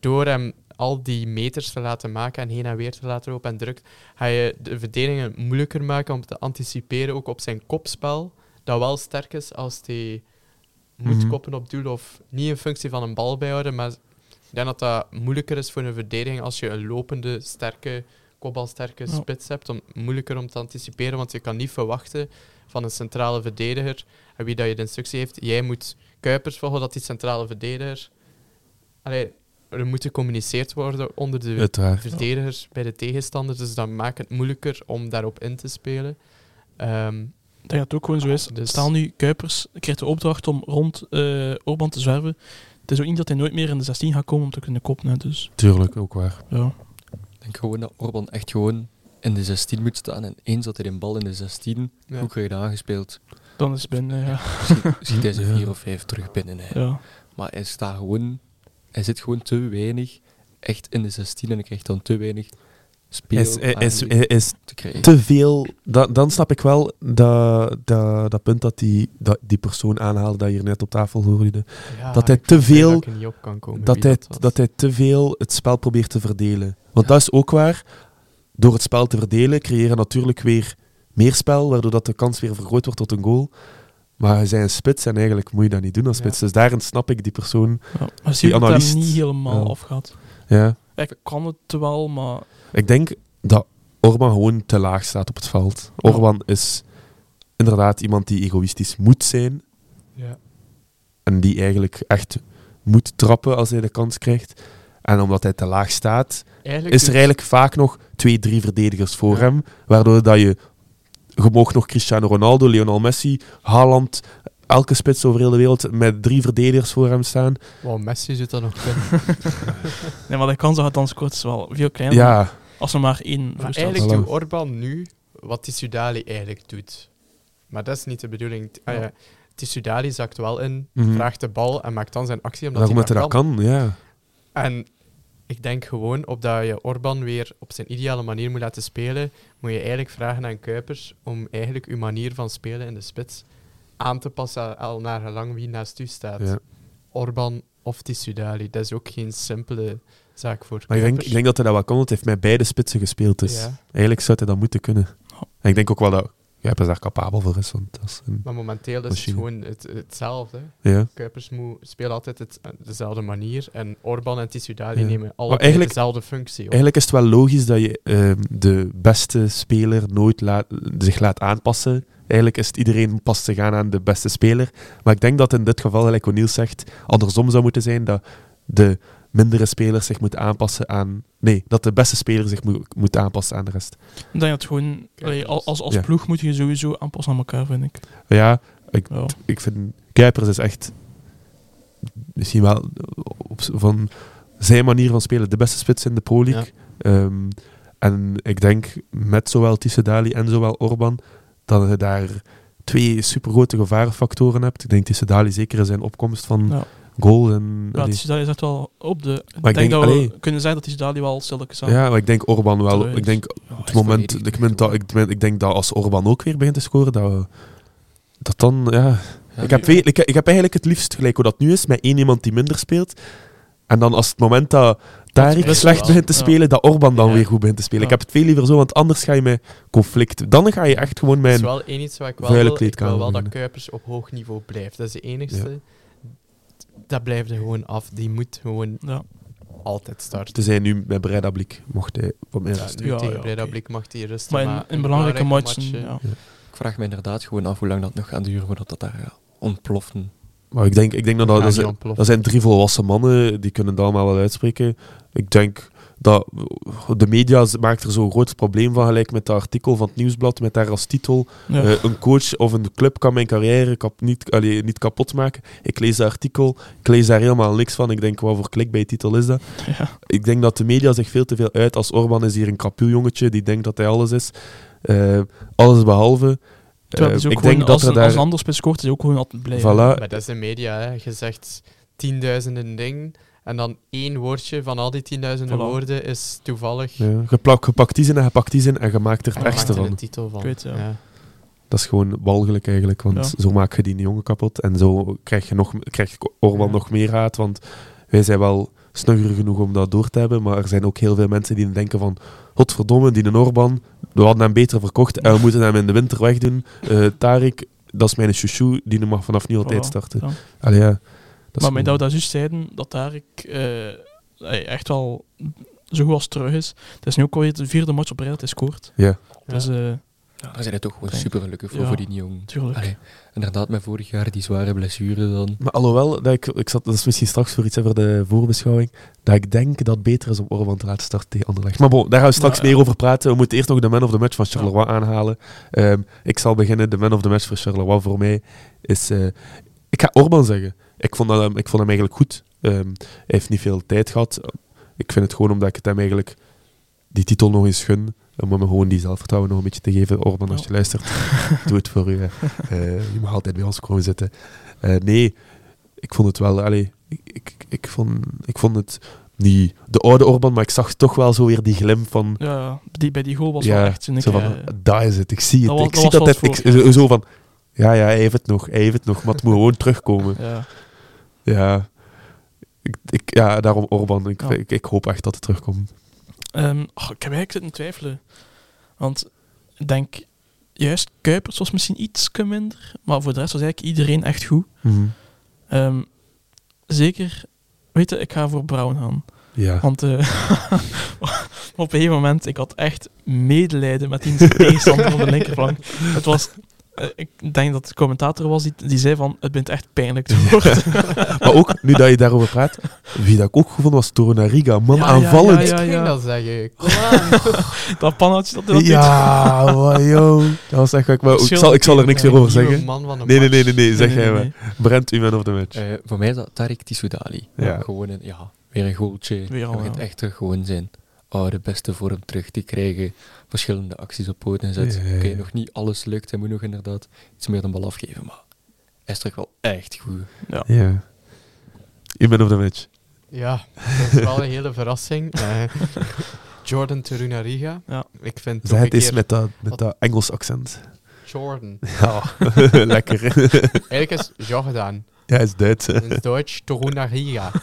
Door hem al die meters te laten maken en heen en weer te laten lopen en druk, ga je de verdedigingen moeilijker maken om te anticiperen, ook op zijn kopspel, dat wel sterk is als hij moet Mhm. koppen op doel of niet in functie van een bal bijhouden, maar ik denk dat dat moeilijker is voor een verdediging als je een lopende, sterke, kopbalsterke Ja. spits hebt. Om, moeilijker om te anticiperen, want je kan niet verwachten van een centrale verdediger en wie dat je de instructie heeft. Jij moet Kuipers volgen dat die centrale verdediger... Allee, er moet gecommuniceerd worden onder de Uiteraard. verdedigers bij de tegenstander, dus dat maakt het moeilijker om daarop in te spelen. Ehm, dat het ook gewoon zo is. Dus- Stel nu, Kuipers krijgt de opdracht om rond eh Orban te zwerven. Het is ook niet dat hij nooit meer in de 16 gaat komen om te kunnen koppen. Dus Tuurlijk, ook waar. ja. Ik denk gewoon dat Orban echt gewoon in de 16 moet staan. En eens dat hij een bal in de 16 ja. goed krijgt aangespeeld, dan is het binnen. Ja. schiet hij ze Ja. vier of vijf terug binnen. Hè. Ja. Maar hij staat gewoon, hij zit gewoon te weinig echt in de 16 en hij krijgt dan te weinig speel Is, is, is, te krijgen. te veel. Dan, dan snap ik wel dat, dat, dat punt dat die, dat die persoon aanhaalde dat je hier net op tafel hoorde. Ja, dat hij te veel- Dat, ik niet op kan komen Dat wie hij, dat hij te veel het spel probeert te verdelen. Want Ja. dat is ook waar. Door het spel te verdelen creëren natuurlijk weer meer spel, waardoor dat de kans weer vergroot wordt tot een goal. Maar hij zijn een spits en eigenlijk moet je dat niet doen als Ja. spits. Dus daarin snap ik die persoon. ja. Maar dat analist- hem niet helemaal Ja. afgaat. Ja. Ik kan het wel, maar Ik denk dat Orban gewoon te laag staat op het veld. Orban is inderdaad iemand die egoïstisch moet zijn. Ja. En die eigenlijk echt moet trappen als hij de kans krijgt. En omdat hij te laag staat, Eigenlijk is er doet- eigenlijk vaak nog twee, drie verdedigers voor Ja. hem. Waardoor dat je... Je mag nog Cristiano Ronaldo, Lionel Messi, Haaland... Elke spits over heel de wereld met drie verdedigers voor hem staan. Wow, Messi zit dat nog kunnen. nee, maar de kans dat het dan scoort is wel veel kleiner. Ja, Als er maar één Maar eigenlijk doet Orban nu wat Tissoudali eigenlijk doet. Maar dat is niet de bedoeling. Ah, ja. Tissoudali zakt wel in, Mhm. vraagt de bal en maakt dan zijn actie omdat daarom hij dat hij dat dat kan. kan. Ja. En ik denk gewoon, op dat je Orban weer op zijn ideale manier moet laten spelen, moet je eigenlijk vragen aan Kuipers om eigenlijk uw manier van spelen in de spits aan te passen al naar gelang wie naast u staat. Ja. Orban of Tissoudali. Dat is ook geen simpele zaak voor Maar ik denk, ik denk dat hij dat wel kan, want hij heeft met beide spitsen gespeeld. Dus Ja. eigenlijk zou hij dat moeten kunnen. En ik denk ook wel dat Kuipers daar capabel voor is. Want dat is een, Maar momenteel is Machine. het gewoon het, hetzelfde. ja. Kuipers moet, spelen altijd het, dezelfde manier. En Orban en Tissoudali Ja. nemen eigenlijk- dezelfde functie op. Eigenlijk is het wel logisch dat je ehm, de beste speler nooit laat, zich laat aanpassen. Eigenlijk is het iedereen past zich aan aan de beste speler. Maar ik denk dat in dit geval, gelijk O'Neill zegt, andersom zou moeten zijn dat de mindere spelers zich moeten aanpassen aan... Nee, dat de beste speler zich moet, moet aanpassen aan de rest. Ik denk dat gewoon, als, als, Ja. ploeg moet je sowieso aanpassen aan elkaar, vind ik. Ja, Ja. ik vind Kuipers is echt misschien wel op, van zijn manier van spelen de beste spits in de Pro League. Ehm, en ik denk met zowel Tissoudali en zowel Orban dat je daar twee supergrote gevarenfactoren hebt. Ik denk Tissoudali zeker in zijn opkomst van Ja. Goal. En, Ja, allee. Tissoudali is echt wel op de... Ik Maar denk, ik denk, dat we kunnen zeggen dat wel stilletjes aan. ja, maar ik denk Orban wel. Terwijl- Ik denk Ja, het is moment, ik, moment dat, ik, ik denk dat als Orban ook weer begint te scoren, dat, we- dat dan, ja... Ja, ik, heb, veel- ik, ik heb eigenlijk het liefst gelijk hoe dat nu is, met één iemand die minder speelt. En dan als het moment dat Tarik best slecht begint te ja. spelen, dat Orban dan Ja. weer goed begint te spelen. Ja. Ik heb het veel liever zo, want anders ga je met conflict. Dan ga je echt gewoon Dat met is wel één iets wat ik wel wil. Ik wil wel dat. Kuipers op hoog niveau blijft. Dat is de enigste. Dat blijft er gewoon af. Die moet gewoon Ja. altijd starten. Tenzij nu met Breda Blik mocht hij op Ja, rusten. nu Ja, tegen ja, Breda. Blik mag hij rusten. Maar in, in belangrijke matchen, ja. Ik vraag me inderdaad gewoon af hoe lang dat nog gaat duren voordat dat daar ontploffen. Maar ik denk, ik denk dat dat... Dat zijn-. Dat zijn drie volwassen mannen, die kunnen dat allemaal wel uitspreken. Ik denk dat de media maakt er zo'n groot probleem van, gelijk met dat artikel van het Nieuwsblad, met daar als titel Ja. eh, een coach of een club kan mijn carrière kap, niet, allee, niet kapot maken. Ik lees dat artikel, ik lees daar helemaal niks van. Ik denk, wat voor clickbait-titel is dat? Ja. Ik denk dat de media zich veel te veel uit als Orban is hier een kapuljongetje die denkt dat hij alles is. Eh, alles behalve. Terwijl Eh, ik gewoon, denk dat als, er een, daar... als een ander spits scoort, is ook gewoon altijd blij. Voilà. Maar dat is de media, hè. Je zegt tienduizenden dingen en dan één woordje van al die tienduizenden Voilà. woorden is toevallig... Ja, je, plak, je pakt die zin en je pakt die zin en je maakt er het je er van. een titel van. Ik weet, ja. Dat is gewoon walgelijk eigenlijk, want Ja. zo maak je die jongen kapot. En zo krijg je nog, krijgt Orban Ja. nog meer haat, want wij zijn wel snugger genoeg om dat door te hebben, maar er zijn ook heel veel mensen die denken van godverdomme, die een Orban, we hadden hem beter verkocht en we moeten hem in de winter wegdoen. Eh Tarik, dat is mijn chouchou, die mag vanaf nu altijd starten. ja. Allee, ja. Dat is Maar met dat we dat juist zeiden, dat daar ik eh, echt wel zo goed als terug is. Het is nu ook alweer de vierde match op rij dat hij scoort. Ja. Dus eh Ja, daar zijn we toch gewoon super gelukkig voor, Ja. voor die jongen. tuurlijk. Allee, inderdaad, met vorig jaar die zware blessure dan. Maar alhoewel, dat ik, ik zat, dat is misschien straks voor iets hè, voor de voorbeschouwing, dat ik denk dat het beter is om Orban te laten starten tegen Anderlecht. Maar bon, daar gaan we straks meer over praten. We moeten eerst nog de man of the match van Charleroi aanhalen. Ehm, ik zal beginnen. De man of the match voor Charleroi voor mij is... eh, ik ga Orban zeggen. Ik vond, dat, hem- ik vond hem eigenlijk goed. Ehm, hij heeft niet veel tijd gehad. Ik vind het gewoon omdat ik het hem eigenlijk die titel nog eens gun. Om hem gewoon die zelfvertrouwen nog een beetje te geven. Orban, als je luistert, doe het voor u. Eh, je mag altijd bij ons komen zitten. Eh, nee, ik vond het wel... Allee, ik, ik, ik, vond, ik vond het niet de oude Orban, maar ik zag toch wel zo weer die glimp van... Ja, die, bij die goal was ja, wel echt... Zo van, daar is het, ik zie het. dat ik dat zie dat zo, zo van... Ja, ja, hij heeft het nog, hij heeft het nog, maar het moet gewoon terugkomen. ja. Ja, ik, ik, ja daarom Orban. Ik, Ja. ik, ik hoop echt dat het terugkomt. Ehm, oh, ik heb eigenlijk zitten twijfelen. Want ik denk, juist Kuipers was misschien iets minder, maar voor de rest was eigenlijk iedereen echt goed. Ehm, zeker, weet je, ik ga voor Brown gaan. Ja. Want eh, op een gegeven moment, ik had echt medelijden met die tegenstander op de linkerflank. Het was, ik denk dat de commentator was die, die zei van, het bent echt pijnlijk te worden. maar ook, nu dat je daarover praat, wie dat ik ook gevonden was, Torunariga. Man, Ja, ja, aanvallend. ja, ik ging ja. dat zeggen. Kom aan. dat pannetje dat hij dat Ja, maar joh. Dat was echt gek. Maar ik zal, ik zal er niks meer over zeggen. man van de Nee, nee, nee, nee, nee, doet. zeg jij maar. nee. Brent, u man of the match. Eh, voor mij is dat Tarik Tissoudali. Ja. Gewoon een, ja, weer een goaltje. Weer al, ja. echt gewoon zijn oude beste vorm terug te krijgen. Verschillende acties op poten zet. Ja, ja, Oké, nog niet alles lukt. Hij moet nog inderdaad iets meer de bal afgeven. Maar hij is terug wel echt goed. Ja. Ja. U man of the match. Ja, dat is wel een hele verrassing. Eh, Jordan Terunariga. Ja. Ik vind toch het eens keer met dat, met dat Engels accent. Jordan. Ja, lekker. Eigenlijk is Jordan. ja, hij is Duits. In het Duits Terunariga.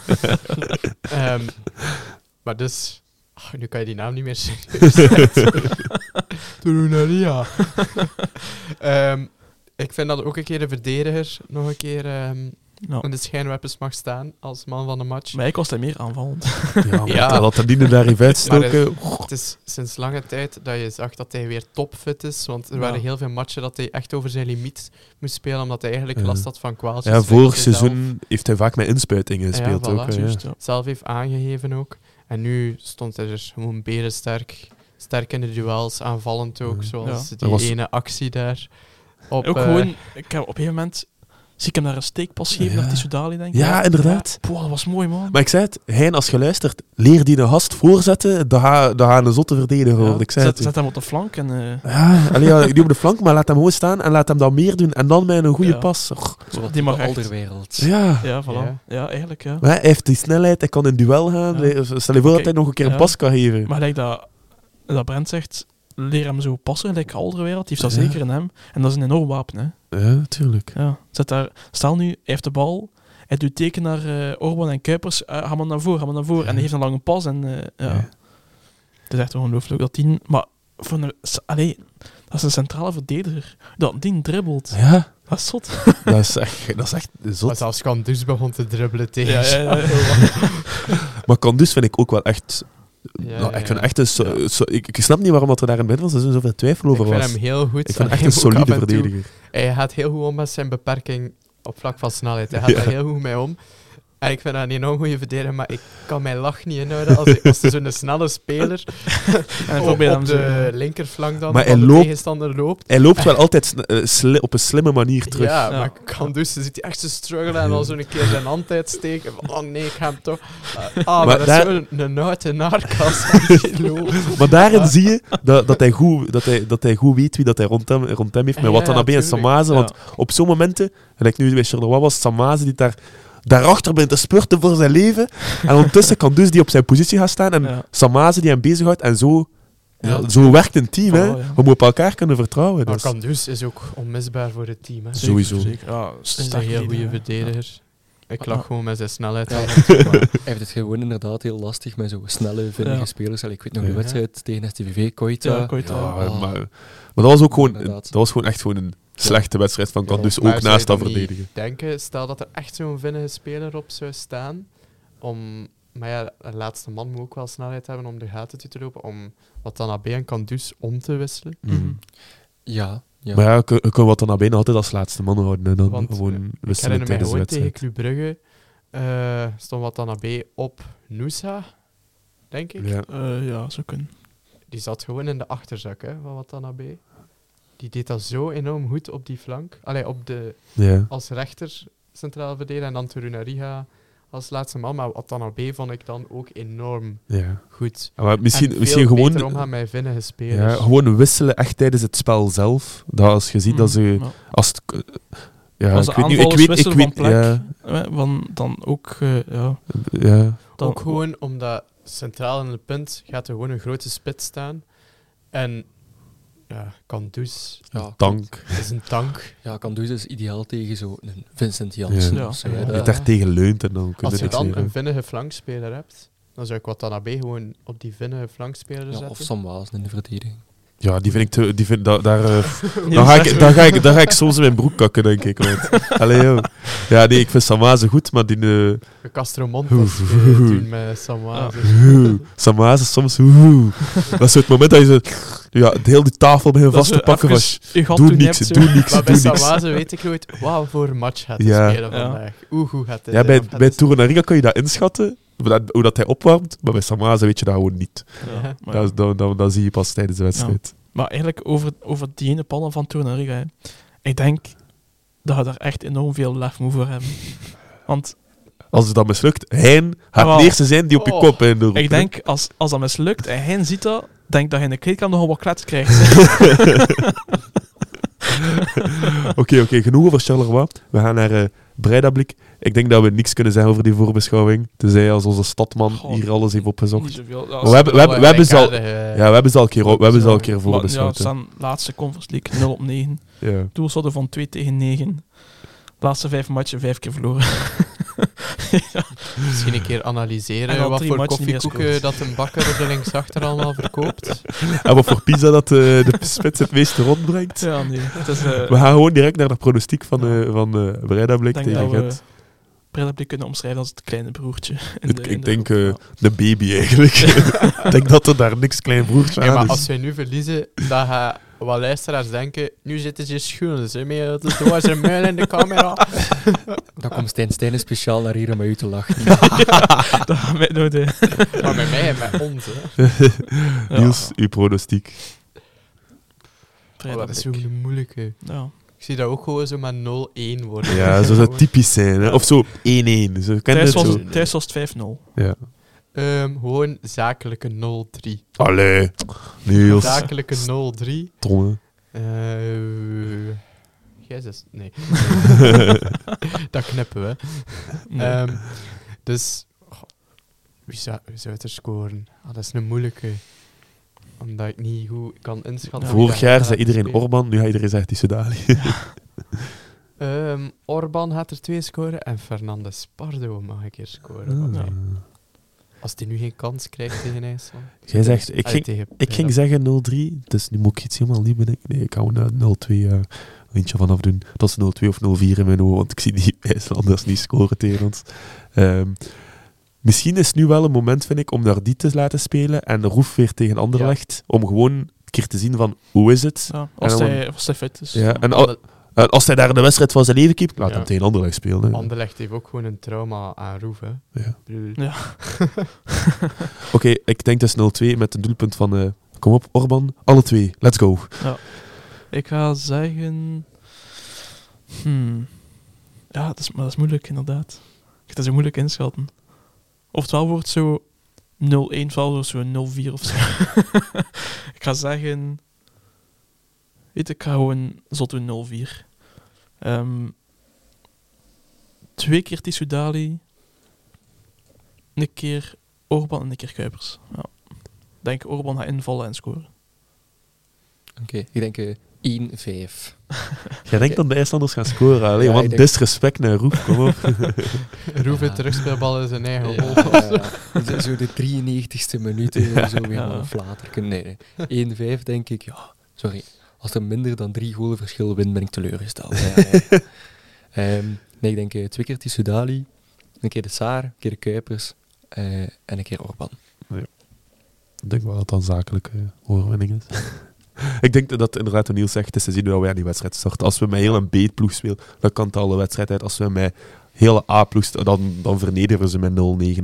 Ehm maar dus... nu kan je die naam niet meer. Terunariga. Ehm ik vind dat ook een keer de verdediger nog een keer ehm, Ja. in de schijnwerpers mag staan als man van de match. Maar ik was hij meer aanvallend. Ja, Ja. dat had Tadine daar even uitstoken. Het is sinds lange tijd dat je zag dat hij weer topfit is. Want er Ja. waren heel veel matchen dat hij echt over zijn limiet moest spelen, omdat hij eigenlijk last had van kwaaltjes. Ja, vorig zelf- seizoen heeft hij vaak met inspuitingen gespeeld Ja, ook. zelf heeft aangegeven ook. En nu stond hij er gewoon berensterk. Sterk in de duels, aanvallend ook. Ja. Zoals Ja. die was- ene actie daar. Op, ook eh, gewoon, ik heb op een gegeven moment zie ik hem daar een steekpas geven Ja. naar Tissoudali, denk ik. Ja, inderdaad. Poeh, dat was mooi, man. Maar ik zei het, Hein, als je luistert, leer die een gast voorzetten, dan ga dan ga een zotte verdediger worden. Ik zei zet, het. zet hem op de flank en... eh, Ja, allee, ja, die op de flank, maar laat hem gewoon staan en laat hem dan meer doen. En dan met een goede Ja. pas. Och, Die mag de echt. Alderwereld. ja. ja, voilà. Ja. Ja, eigenlijk, ja. Maar hij heeft die snelheid, hij kan in duel gaan. Stel je voor dat hij nog een keer een pas kan geven. Maar gelijk dat, dat Brent zegt, leer hem zo passen, gelijk Alderweireld. Die heeft dat Ja. zeker in hem. En dat is een enorm wapen, hè. Ja, tuurlijk. Ja. Zet daar, stel nu, hij heeft de bal, hij doet teken naar eh Orban en Kuipers, eh, ga maar naar voren, ga maar naar voren. En hij heeft een lange pas en eh, ja. Ja. Het is echt ongelooflijk dat die... Maar voor een, allee, dat is een centrale verdediger. Dat die dribbelt. Ja, Dat is zot. dat is echt, dat is echt Maar zot. zelfs Kandus begon te dribbelen tegen Ja, ja, ja. Maar Kandus vind ik ook wel echt... Ja, nou, ik vind echt een... so- Ja. so- ik, ik snap niet waarom dat er daar in het begin van seizoen zoveel twijfel Ik over vind was. hem heel goed. Ik vind hem echt een solide verdediger. Hij gaat heel goed om met zijn beperking op vlak van snelheid. Hij gaat daar heel goed mee om. En ik vind dat een enorm goede verdediger, maar ik kan mijn lach niet inhouden als, ik- als er zo'n snelle speler En op, op de zo- linkerflank dan Maar van hij de loopt- tegenstander loopt. Hij loopt wel altijd eh, sli- op een slimme manier terug. Ja, Ja. maar kan dus, dan ziet hij echt zo struggelen en al zo'n keer zijn hand uitsteken. Oh nee, ik ga hem toch... Ah, maar, Maar dat daar- is zo'n een oude naarkas. Maar daarin zie je dat, dat, hij goed, dat, hij, dat hij goed weet wie dat hij rond hem, rond hem heeft met Ja, Watanabe en. Samaze. Want op zo'n momenten, gelijk nu bij Charleroi was, Samaze die daar, daarachter bent te spurten voor zijn leven. En ondertussen kan dus die op zijn positie gaan staan en Ja. Samaze die hem bezighoudt. En zo, Ja, ja, zo werkt een team. hè. We moeten op elkaar kunnen vertrouwen. Maar Dus. Kandus is ook onmisbaar voor het team. Hè. Zeker, Sowieso. Zeker. Ja, is een heel goede verdediger. Ik lach gewoon met zijn snelheid. Ja. Hij heeft het gewoon inderdaad heel lastig met zo'n snelle, vinnige Ja. spelers. Allee, Ik weet nog de wedstrijd tegen STVV, Koita. Ja, Koita. Ja, Oh. maar, maar dat was ook gewoon, dat was gewoon echt gewoon een slechte wedstrijd van Ja. Kandus, Maar ook naast dat verdedigen. denken, stel dat er echt zo'n vinnige speler op zou staan, om, maar ja, een laatste man moet ook wel snelheid hebben om de gaten toe te lopen, om wat dan AB en Kandus om te wisselen. Mhm. Ja, ja. Maar ja, je je kan wat dan altijd als laatste man houden. En dan Want, gewoon Ik herinner mij de gewoon tegen. Club Brugge eh, stond wat dan AB op Noosa, denk ik. Ja. Eh, ja, zo kunnen. Die zat gewoon in de achterzak hè, van wat dan AB. Die deed dat zo enorm goed op die flank. Allee, op de, Ja. als rechter centraal verdediger en dan Torunariga als laatste man. Maar Watanabe vond ik dan ook enorm Ja. goed. Maar misschien, en misschien veel gewoon, beter omgaan met vinnige ja, spelers. gewoon wisselen echt tijdens het spel zelf. Dat als je ziet dat ze... Mhm. Ja. Als het, ja, Als ik weet niet, ik weet, ik weet, van plek. ja, Want dan ook, eh, ja. ja, Dan, ook gewoon omdat centraal in het punt gaat er gewoon een grote spits staan. En ja, Kandus ja, tank. is een tank. Ja, Kandus is ideaal tegen zo'n Vincent Janssen. Ja. zo, Ja. Ja. Je Dat- daar tegen leunt en dan kun je Als je dan een vinnige flankspeler hebt, dan zou ik Watanabe gewoon op die vinnige flankspeler ja, zetten. of Sam Waas in de verdediging. Ja, die vind ik te... Die vind, da, daar, eh, dan, ga ik, dan, ga ik, dan ga ik soms in mijn broek kakken, denk ik. Want, allee, joh. Ja, nee, ik vind Samaze goed, maar die... eh, Castro Oeh. Montes eh, doen met Samwaze. Oeh, Samaze soms... oeh. Dat is zo het moment dat je zo... Ja, de hele die tafel begint vast te pakken. even Van, doe doen niks, doe zo. niks, Maar bij doe niks. Samwaze weet ik nooit, wauw, voor match gaat Ja. spelen Ja. vandaag. Hoe goed gaat hij Ja, bij, bij kan je dat inschatten, dat, hoe dat hij opwarmt, maar bij Samaze weet je dat gewoon niet. Ja, maar, Dat, dat, dat, dat zie je pas tijdens de wedstrijd. maar eigenlijk over, over die ene pannen van Tornariga, ik denk dat we daar echt enorm veel lef moet voor hebben. Want Als het dan mislukt, Hein gaat de eerste zijn die op je Oh. kop in ik denk, als, als dat mislukt en hij ziet dat, denk dat hij in de kleedkamer nogal wat klets krijgt. Oké, oké, genoeg over Charleroi. We gaan naar eh Breidablik. Ik denk dat we niks kunnen zeggen over die voorbeschouwing. Tenzij als onze stadman hier alles heeft opgezocht. we hebben, we hebben, we hebben ze al... Ja, Ja, we hebben ze al een keer, we hebben ze al een keer Ja, voorbeschouwd. het staan laatste Conference League 0 op 9. Ja. Doelsaldo van 2 tegen 9. Laatste vijf matchen, vijf keer verloren. Misschien een keer En analyseren al wat voor koffiekoeken dat een bakker op de linksachter allemaal verkoopt. En wat voor pizza dat eh, de spits het meeste rondbrengt. Ja, nee. Het is, eh, We gaan gewoon direct naar de pronostiek van, eh van eh Breidablik ik denk tegen Gent. Breidablik kunnen omschrijven als het kleine broertje. in de- ik in de denk eh, de baby eigenlijk. ik denk dat er daar niks klein broertje aan maar is. als wij nu verliezen, dan gaan wat luisteraars denken, nu zitten ze schoenen, ze met de doos en muil in de camera. Dan komt Stijn Stijn speciaal naar hier om met u te lachen. Dat gaan wij nooit, eh, Maar met mij en met ons, hè. ja. Niels, uw pronostiek. Oh, dat is zo'n moeilijke. Ja. Ik zie dat ook gewoon zo met 0-1 worden. Ja, zo zou het typisch zijn. Hè? Of zo 1-1. Zo, ken je Thuis, het was, zo? het- thuis was het 5-0. Ja. Ehm, gewoon zakelijke 0-3. Allee. Niels. Zakelijke 0-3. Tonne. Eh Jezus, nee. dat knippen we. Nee. Ehm, dus, wie, zou, wie zou het er scoren? Ah, dat is een moeilijke. Omdat ik niet goed kan inschatten. Vorig jaar zei iedereen spelen. Orban, nu gaat iedereen zeggen Tissoudali. Ehm, Orban gaat er twee scoren en Fernandes Pardo mag een keer scoren. Ah. Als hij nu geen kans krijgt tegen IJsland. Jij zegt, ik ging, tegen ik ging zeggen 0-3, dus nu moet ik iets helemaal niet bedenken. Nee, ik hou een 0-2 eh, eentje vanaf doen. Dat is 0-2 of 0-4 in mijn ogen, want ik zie die IJslanders niet scoren tegen ons. Ehm, misschien is nu wel een moment, vind ik, om naar die te laten spelen en Roef weer tegen Anderlecht, om gewoon een keer te zien van, hoe is het? Ja, als, En dan- hij, als hij fit is. Ja, en al- en als hij daar de wedstrijd van zijn leven keept, laat Ja. hem tegen Anderlecht spelen. hè. Anderlecht heeft ook gewoon een trauma aan Roef. Hè. Ja. Ja. Oké, ik denk dus 0-2 met een doelpunt van, eh, kom op Orban, alle twee, let's go. Ik ga zeggen... Hmm. Ja, dat is, maar dat is moeilijk, inderdaad. Het is zo moeilijk inschatten. Oftewel wordt zo 0-1, ofwel wordt zo 0-4 of zo. ik ga zeggen... Weet ik ga gewoon zot doen 0-4. Ehm, twee keer Tissoudali. Een keer Orban en een keer Kuipers. Ja. Ik denk Orban gaat invallen en scoren. Oké, ik denk eh 1-5. Jij denkt dat de IJslanders gaan scoren, alleen Ja, denk- disrespect naar Roef, kom op. Roef Ja. het terugspeelbal in zijn eigen Ja, goal. ja, ja. Zo- de 93ste minuut zo weer Ja. een flater. Nee, nee. 1-5 denk ik, ja, sorry. Als er minder dan drie golen verschil wint, ben ik teleurgesteld. Ja, ja. Ehm, nee, ik denk eh, twee keer Tissoudali, een keer de Saar, een keer de Kuipers eh, en een keer Orban. Ik denk wel dat dat een zakelijke overwinning is. ik denk dat inderdaad Niels zegt, het is te zien hoe wij aan die wedstrijd starten. Als we met heel een B-ploeg spelen, dan kan het al een wedstrijd uit. Als we met hele A-ploeg, dan, dan vernederen ze met 0-9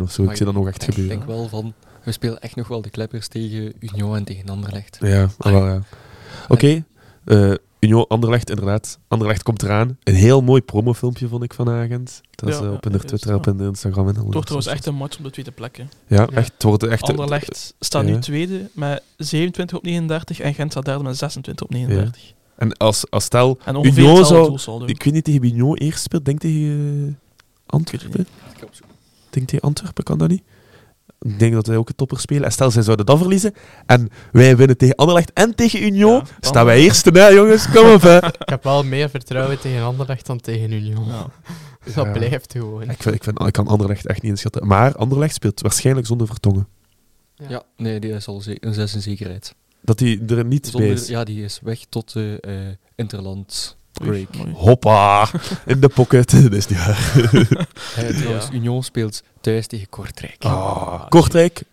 of zo. Maar ik zie dat nog echt Ik gebeuren. denk wel van, we spelen echt nog wel de kleppers tegen Union en tegen Anderlecht. Ja, Ah, wel, ja. Oké, eh, Union Anderlecht, inderdaad. Anderlecht komt eraan. Een heel mooi promofilmpje vond ik van Agent. Dat is Ja, eh, op hun juist, Twitter, op hun Instagram en Het wordt trouwens echt een match op de tweede plek. hè. Ja, echt. Het wordt echt... Anderlecht staat nu tweede met 27 op 39 en Gent staat derde met 26 op 39. En als, als stel... En Union zou-. Ik weet niet tegen wie Union eerst speelt. Denk tegen eh, Antwerpen? Denk tegen Antwerpen, kan dat niet? Ik denk dat wij ook een topper spelen. En stel, zij zouden dat verliezen. En wij winnen tegen Anderlecht en tegen Union. Ja, staan wij eerste, hè, jongens? Kom op, hè. Ik heb wel meer vertrouwen tegen Anderlecht dan tegen Union. Ja. Dat Ja. blijft gewoon. Ik, vind, ik, vind, ik kan Anderlecht echt niet inschatten. Maar Anderlecht speelt waarschijnlijk zonder Vertongen. Ja. Ja, nee, die is al ze- een zes in zekerheid. Dat hij er niet bij is. ja, die is weg tot de eh Interland break. Hoppa, in de pocket. Dat is niet waar. Eh, trouwens, Ja. Union speelt thuis tegen Kortrijk. Ah, Kortrijk.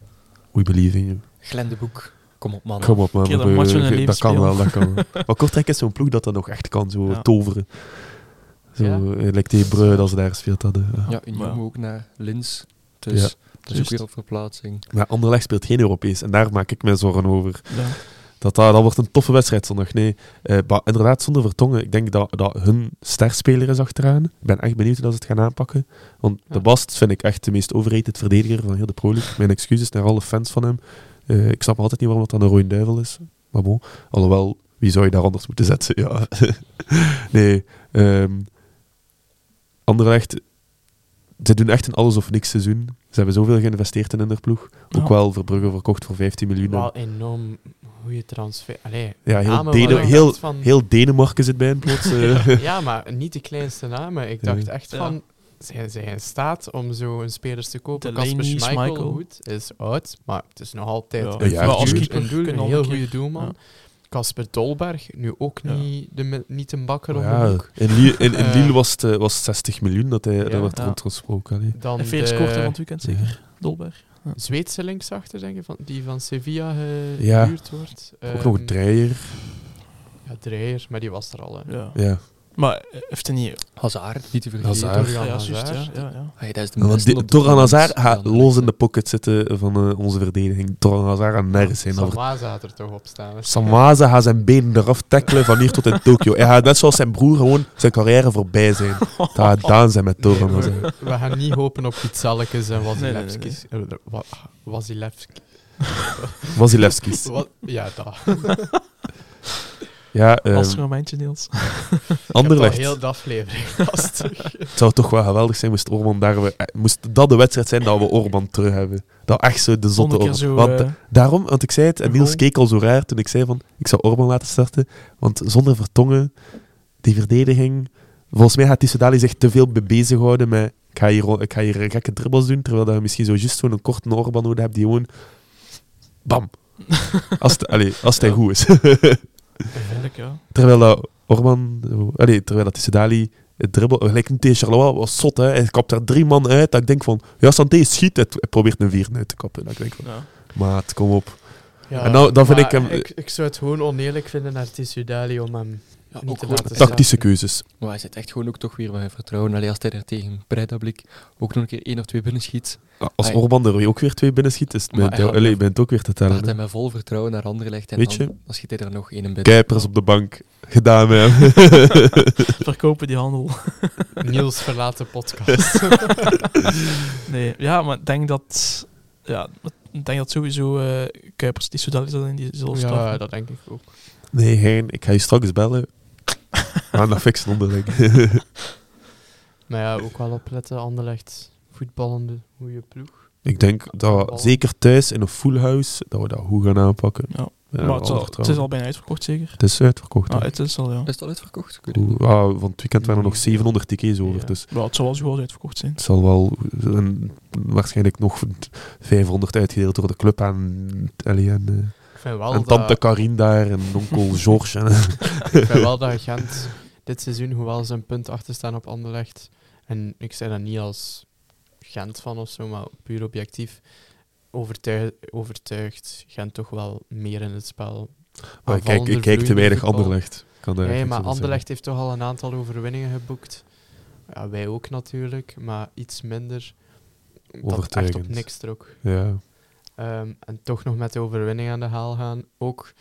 We believe in you. Glendeboek, kom op man. Kom op, man. Keer dat We- kan wel, dat kan wel. Maar Kortrijk is zo'n ploeg dat dat nog echt kan, zo Ja. toveren. Zo, Ja. eh, lijkt tegen Breu dat ze daar gespeeld hadden. Ja. Ja, Union Ja. ook naar Lins. Dus Ja. dat is ook weer op verplaatsing. Maar Anderlecht speelt geen Europees en daar maak ik me zorgen over. Ja. Dat, dat, dat wordt een toffe wedstrijd zondag. Nee, eh, maar inderdaad, zonder Vertongen. Ik denk dat, dat hun sterspeler is achteraan. Ik ben echt benieuwd hoe ze het gaan aanpakken. Want Ja. de Bast vind ik echt de meest overrated verdediger van heel de Pro League. Mijn excuses naar alle fans van hem. Eh, ik snap altijd niet waarom dat dan een rode duivel is. Maar bon, alhoewel, wie zou je daar anders moeten zetten? Ja. nee, ehm Anderlecht, ze doen echt een alles of niks seizoen. Ze hebben zoveel geïnvesteerd in hun ploeg. Ook wel Verbrugge verkocht voor 15 miljoen. Wel enorm goede transfer. Allee, Ja, heel, heel, van- heel Denemarken zit bij hen plots. eh. ja, maar niet de kleinste namen. Ik Ja. dacht echt Ja. van... Zijn zij in staat om zo'n spelers te kopen? Kasper Schmeichel, goed, is oud, maar het is nog altijd Ja. een, Ja, goede als doel- keeper een doel, een heel een goede doelman. ja. Casper Dolberg, nu ook Ja. niet, de, niet een bakker om de ja, hoek. in, Lille, in, in Eh. Lille was het, eh, was het 60 miljoen dat hij Ja. dat werd Ja. rondgesproken. allee. Dan En Felix de scoort er van het weekend Ja. zeker. Dolberg. Zweedse linksachter, denk ik, van, die van Sevilla Ja. gehuurd wordt. Ook nog een Ehm, Dreyer. Ja, Dreyer, maar die was er al. Hè. Ja. Maar eh, heeft hij niet... Hazard, niet te vergeten. Hazard. Torgan Ja, juist, ja, ja, ja. Hey, dat is de Want die- Torgan. Hazard gaat los in de pocket zitten van eh, onze verdediging. Torgan Hazard gaat nergens zijn. Dat Samaza gaat er toch op staan. Samaza gaat zijn benen eraf tackelen van hier tot in Tokio. Hij gaat net zoals zijn broer gewoon zijn carrière voorbij zijn. Dat gaat gedaan zijn met Torgan Nee, Hazard. we, we gaan niet hopen op Pitsalekes en Nee, nee, nee, Wasilewskis. Eh, wa- Wasilewski. Wasilewskis. Wa- Ja, dat. Ja, ehm, Lastig momentje, Niels. Anderlecht. heel de aflevering. Het zou toch wel geweldig zijn moest Orban daar... we- eh, Moest dat de wedstrijd zijn dat we Orban terug hebben. Dat echt zo de zotte Orban. zo... Want eh, daarom, want ik zei het, en Niels keek al zo raar toen ik zei van, ik zou Orban laten starten. Want zonder Vertongen, die verdediging... Volgens mij gaat Tissoudali zich te veel mee bezighouden met... Ik ga, hier, ik ga hier gekke dribbles doen, terwijl dat je misschien zo juist zo'n korte Orban nodig hebt die gewoon... Bam! Als, het, allee, als het hij Ja. goed is. Eigenlijk, ja. Terwijl dat Orban, allee, terwijl dat Tissoudali het dribbel, gelijk niet tegen Charleroi, was zot, hè. Hij kapt daar drie man uit, dat ik denk van, ja, Santé schiet, hij hij probeert een vier uit te kappen. Dat ik denk van, ja. maat, kom op. Ja, En nou- dan vind ik hem- Ik, ik zou het gewoon oneerlijk vinden naar Tissudali om hem Ja, niet ook te laten Tactische starten. keuzes. Maar hij zit echt gewoon ook toch weer met vertrouwen. Allee, als hij er tegen Breidablik ook nog een keer één of twee binnen schiet, Als. Orban er ook weer twee binnen schiet, is het Maar bent, hij jou- had- allee, je bent ook weer te tellen. gaat hij hè. met vol vertrouwen naar Anderlecht en Weet je? dan, dan schiet hij er nog één in binnen. Kuipers op de bank, gedaan hem. Verkopen die handel. Niels verlaat de podcast. Nee, ja, maar ik denk dat... Ja, ik denk dat sowieso eh, Kuipers die Soudali zal in die zullen ja, dat denk ik ook. nee, Hein, ik ga je straks bellen. Gaan dat fixen onderling. Maar ja, ook wel opletten. Anderlecht, voetballende, goede ploeg. ik denk dat we zeker thuis in een full house, dat we dat goed gaan aanpakken. Ja. Ja, maar het, is al bijna uitverkocht, zeker? Het is uitverkocht. Ah, het is al, ja. Is het al uitverkocht? Ik ah, van het weekend waren er nog 700 tickets over, Ja. dus Maar het zal wel zo goed uitverkocht zijn. het zal wel en waarschijnlijk nog 500 uitgedeeld door de club aan, en, eh, vind wel en tante Karin daar en onkel George. En, ik vind wel dat Gent dit seizoen, hoewel ze een punt achter staan op Anderlecht, en ik zei dat niet als Gent van of zo, maar puur objectief, overtuigd, overtuigt Gent toch wel meer in het spel. maar ik kijk, ik kijk te weinig voetbal. Anderlecht. Kan Nee, maar Anderlecht heeft toch al een aantal overwinningen geboekt. Ja, wij ook natuurlijk, maar iets minder. Dat echt op Overtuigend. niks trok. zeggen. Ehm, en toch nog met de overwinning aan de haal gaan. Ook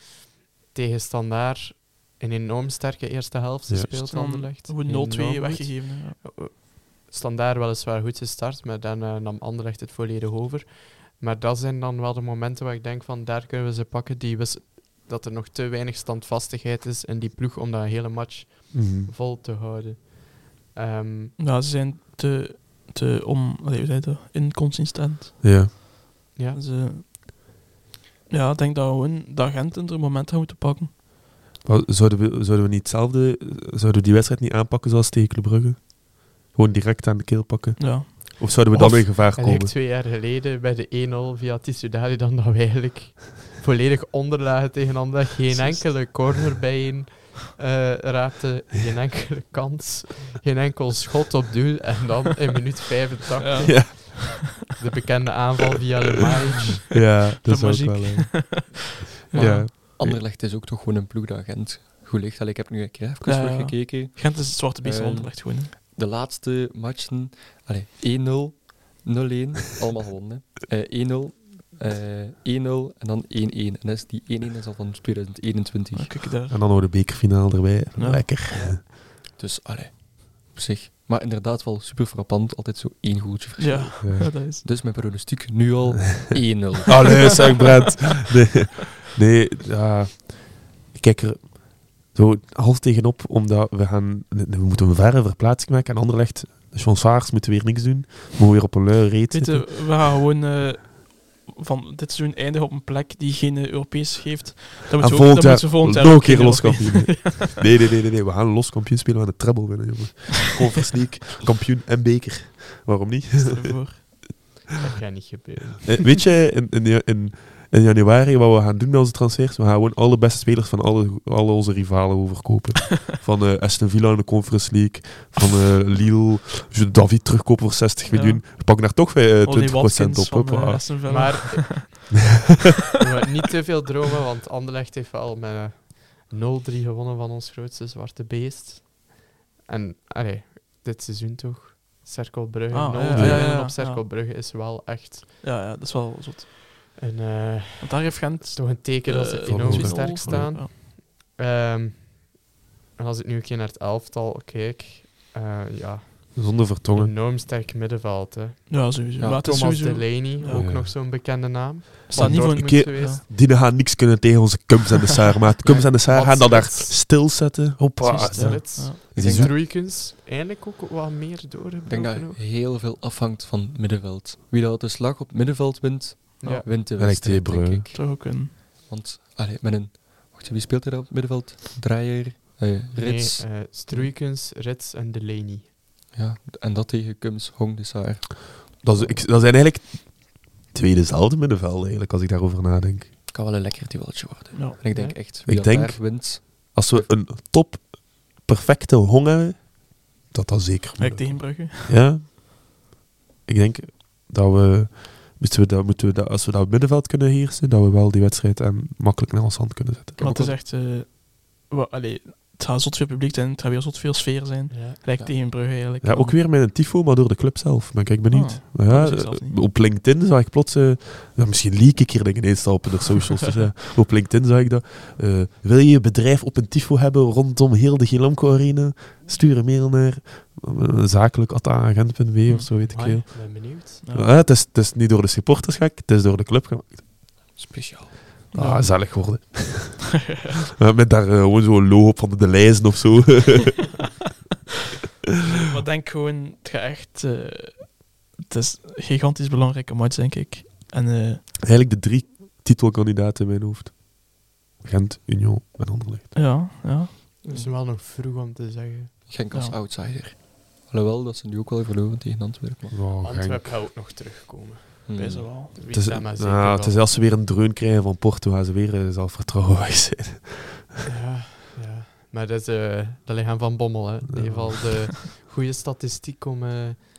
tegen Standaard een enorm sterke eerste helft Ja. gespeeld Anderlecht. Gewoon 0-2 Enorm goed. weggegeven. Ja. Standaard weliswaar goed gestart, maar dan eh, nam Anderlecht het volledig over. Maar dat zijn dan wel de momenten waar ik denk van daar kunnen we ze pakken. Die dat er nog te weinig standvastigheid is in die ploeg om dat hele match. Mhm. vol te houden. Ehm, Ja, ze zijn te, te om, allee, hoe dat? inconsistent. ja. Ja. Ze, ja, ik denk dat we Gent in er moment gaan moeten pakken. Zouden we, zouden we niet hetzelfde, zouden we die wedstrijd niet aanpakken zoals tegen Club Brugge? Gewoon direct aan de keel pakken? Ja. Of zouden we dan Of- in gevaar komen? twee jaar geleden bij de 1-0 via Tissoudali dan dat we eigenlijk volledig onderlagen tegen Anderlecht. Geen enkele corner bij een eh raakte, geen enkele kans, geen enkel schot op doel. En dan in minuut 85 Ja. De bekende aanval via de Maïc. ja dat is ook wel... Maar ja. Anderlecht is ook toch gewoon een ploeg dat Gent goed ligt. Allee, ik heb nu een keer even Ja, ja. teruggekeken. Gent is het zwarte beest van Ehm, Anderlecht gewoon. hè. De laatste matchen, allee, 1-0, 0-1, allemaal gewonnen. Eh 1-0, eh 1-0 en dan 1-1. En is die 1-1 is al van 2021. Ja, kijk daar. En dan nog de bekerfinale erbij. Ja. Lekker. Dus, allee, op zich. Maar inderdaad wel super frappant, altijd zo één goaltje verschil. Ja, Ja. ja, dat is. Dus mijn pronostiek nu al 1-0. Allee, zeg Brent. Nee, nee ja. Ik kijk er zo half tegenop, omdat we gaan... We moeten een verre verplaatsing maken. En Anderlecht, de chansaars moeten weer niks doen. We moeten weer op een luie reet Weet zitten. we gaan gewoon eh, van dit seizoen eindigen op een plek die geen eh, Europees geeft. Dat moeten we volgend jaar moeten we volgend jaar nog een keer geen los Europees- kampioen. Nee, nee, nee, nee, nee. We gaan los kampioen spelen. We gaan de treble winnen, jongen. Conference League, kampioen en beker. Waarom niet? Stel je voor. Dat gaat niet gebeuren. Eh, Weet je, in, in, in, in januari wat we gaan doen met onze transfers? We gaan gewoon alle beste spelers van alle, alle onze rivalen overkopen. van eh, Aston Villa in de Conference League, van eh, Lille, je David terugkopen voor 60 Ja. miljoen. We pakken daar toch eh, 20% Ollie Watkins op. van hoppa. Aston Villa. Maar niet te veel dromen, want Anderlecht heeft wel met 0-3 gewonnen van ons grootste zwarte beest. En allee, dit seizoen toch? Cerkelbrugge, Ah, 0-3 ja, ja, ja, winnen ja, op Cerkelbrugge is wel echt ja, ja, dat is wel zot. Een, eh, Want daar heeft Gent... toch een teken dat ze eh, enorm sterk staan. Ja. Ehm, en als ik nu een keer naar het elftal kijk, eh, ja, Zonder Vertongen. Enorm sterk middenveld. Hè. Ja, sowieso. Ja, is Thomas sowieso... Delaney, Ja. ook Ja. nog zo'n bekende naam. staat niet voor Dortmund keer- geweest. Die gaan niks kunnen tegen onze Kums en de Saar. Maar Kums en de Saar gaan dat daar stilzetten. Hoppa. Ik dat, Struikens, eigenlijk ook wat meer ik doorgebroken. denk dat ook. heel veel afhangt van middenveld. Wie dat de slag op het middenveld wint, Ja. wint de En ik wedstrijd, die denk ik. Toch ook een... Want, allee, met een... Wacht, wie speelt er op het middenveld? Draaier, eh, Rits. Nee, eh Struikens, Rits en Delaney. Ja, en dat tegen Kums, Hong de Saar. Dat, is, ik, dat zijn eigenlijk twee dezelfde middenvelden, eigenlijk, als ik daarover nadenk. kan wel een lekker dueltje worden. Ja. En ik denk Ja. echt, wie Ik denk- wint... Als we een top perfecte hong hebben, dat dat zeker moet. Kijk tegen Brugge. Ja. Ik denk dat we, moeten we, dat, moeten we dat, als we dat middenveld kunnen heersen, dat we wel die wedstrijd en makkelijk naar ons hand kunnen zetten. Maar het is echt... eh wa- allee, gaat zot veel publiek zijn, het gaat weer zot veel sfeer zijn. Ja. Gelijk Ja. tegen Brugge eigenlijk. Ja, ook weer met een tifo, maar door de club zelf. Ben ik benieuwd. Maar ja, op LinkedIn zag ik plots... eh, ja, misschien leak ik hier dingen ineens op de socials. dus, ja, op LinkedIn zag ik dat. eh, wil je je bedrijf op een tifo hebben rondom heel de Gilamco Arena? Stuur een mail naar uh, zakelijk.agent.be of zo, weet ik veel. Ik ben benieuwd. Het, is, het is niet door de supporters gek, het is door de club gemaakt. Speciaal. Ah, Ja. zalig geworden. Met daar eh, gewoon zo'n logo op van de, lijzen of zo. Maar denk gewoon, het gaat echt... eh, het is een gigantisch belangrijke match, denk ik. En eh, Eigenlijk de drie titelkandidaten in mijn hoofd. Gent, Union en Anderlecht. ja, ja. Het is wel nog vroeg om te zeggen. Genk als Ja. outsider. Alhoewel, dat ze nu ook wel verloren tegen Antwerpen. Oh, Genk. Antwerpen gaat ook nog terugkomen. Hmm. Best wel. Wie Het is, dat nou, het is als ze weer een dreun krijgen van Porto, gaan ze weer eh, zelfvertrouwen weg zijn. Ja, ja. Maar dat is eh de lichaam van Bommel. Hè. Die heeft al de goede statistiek om eh,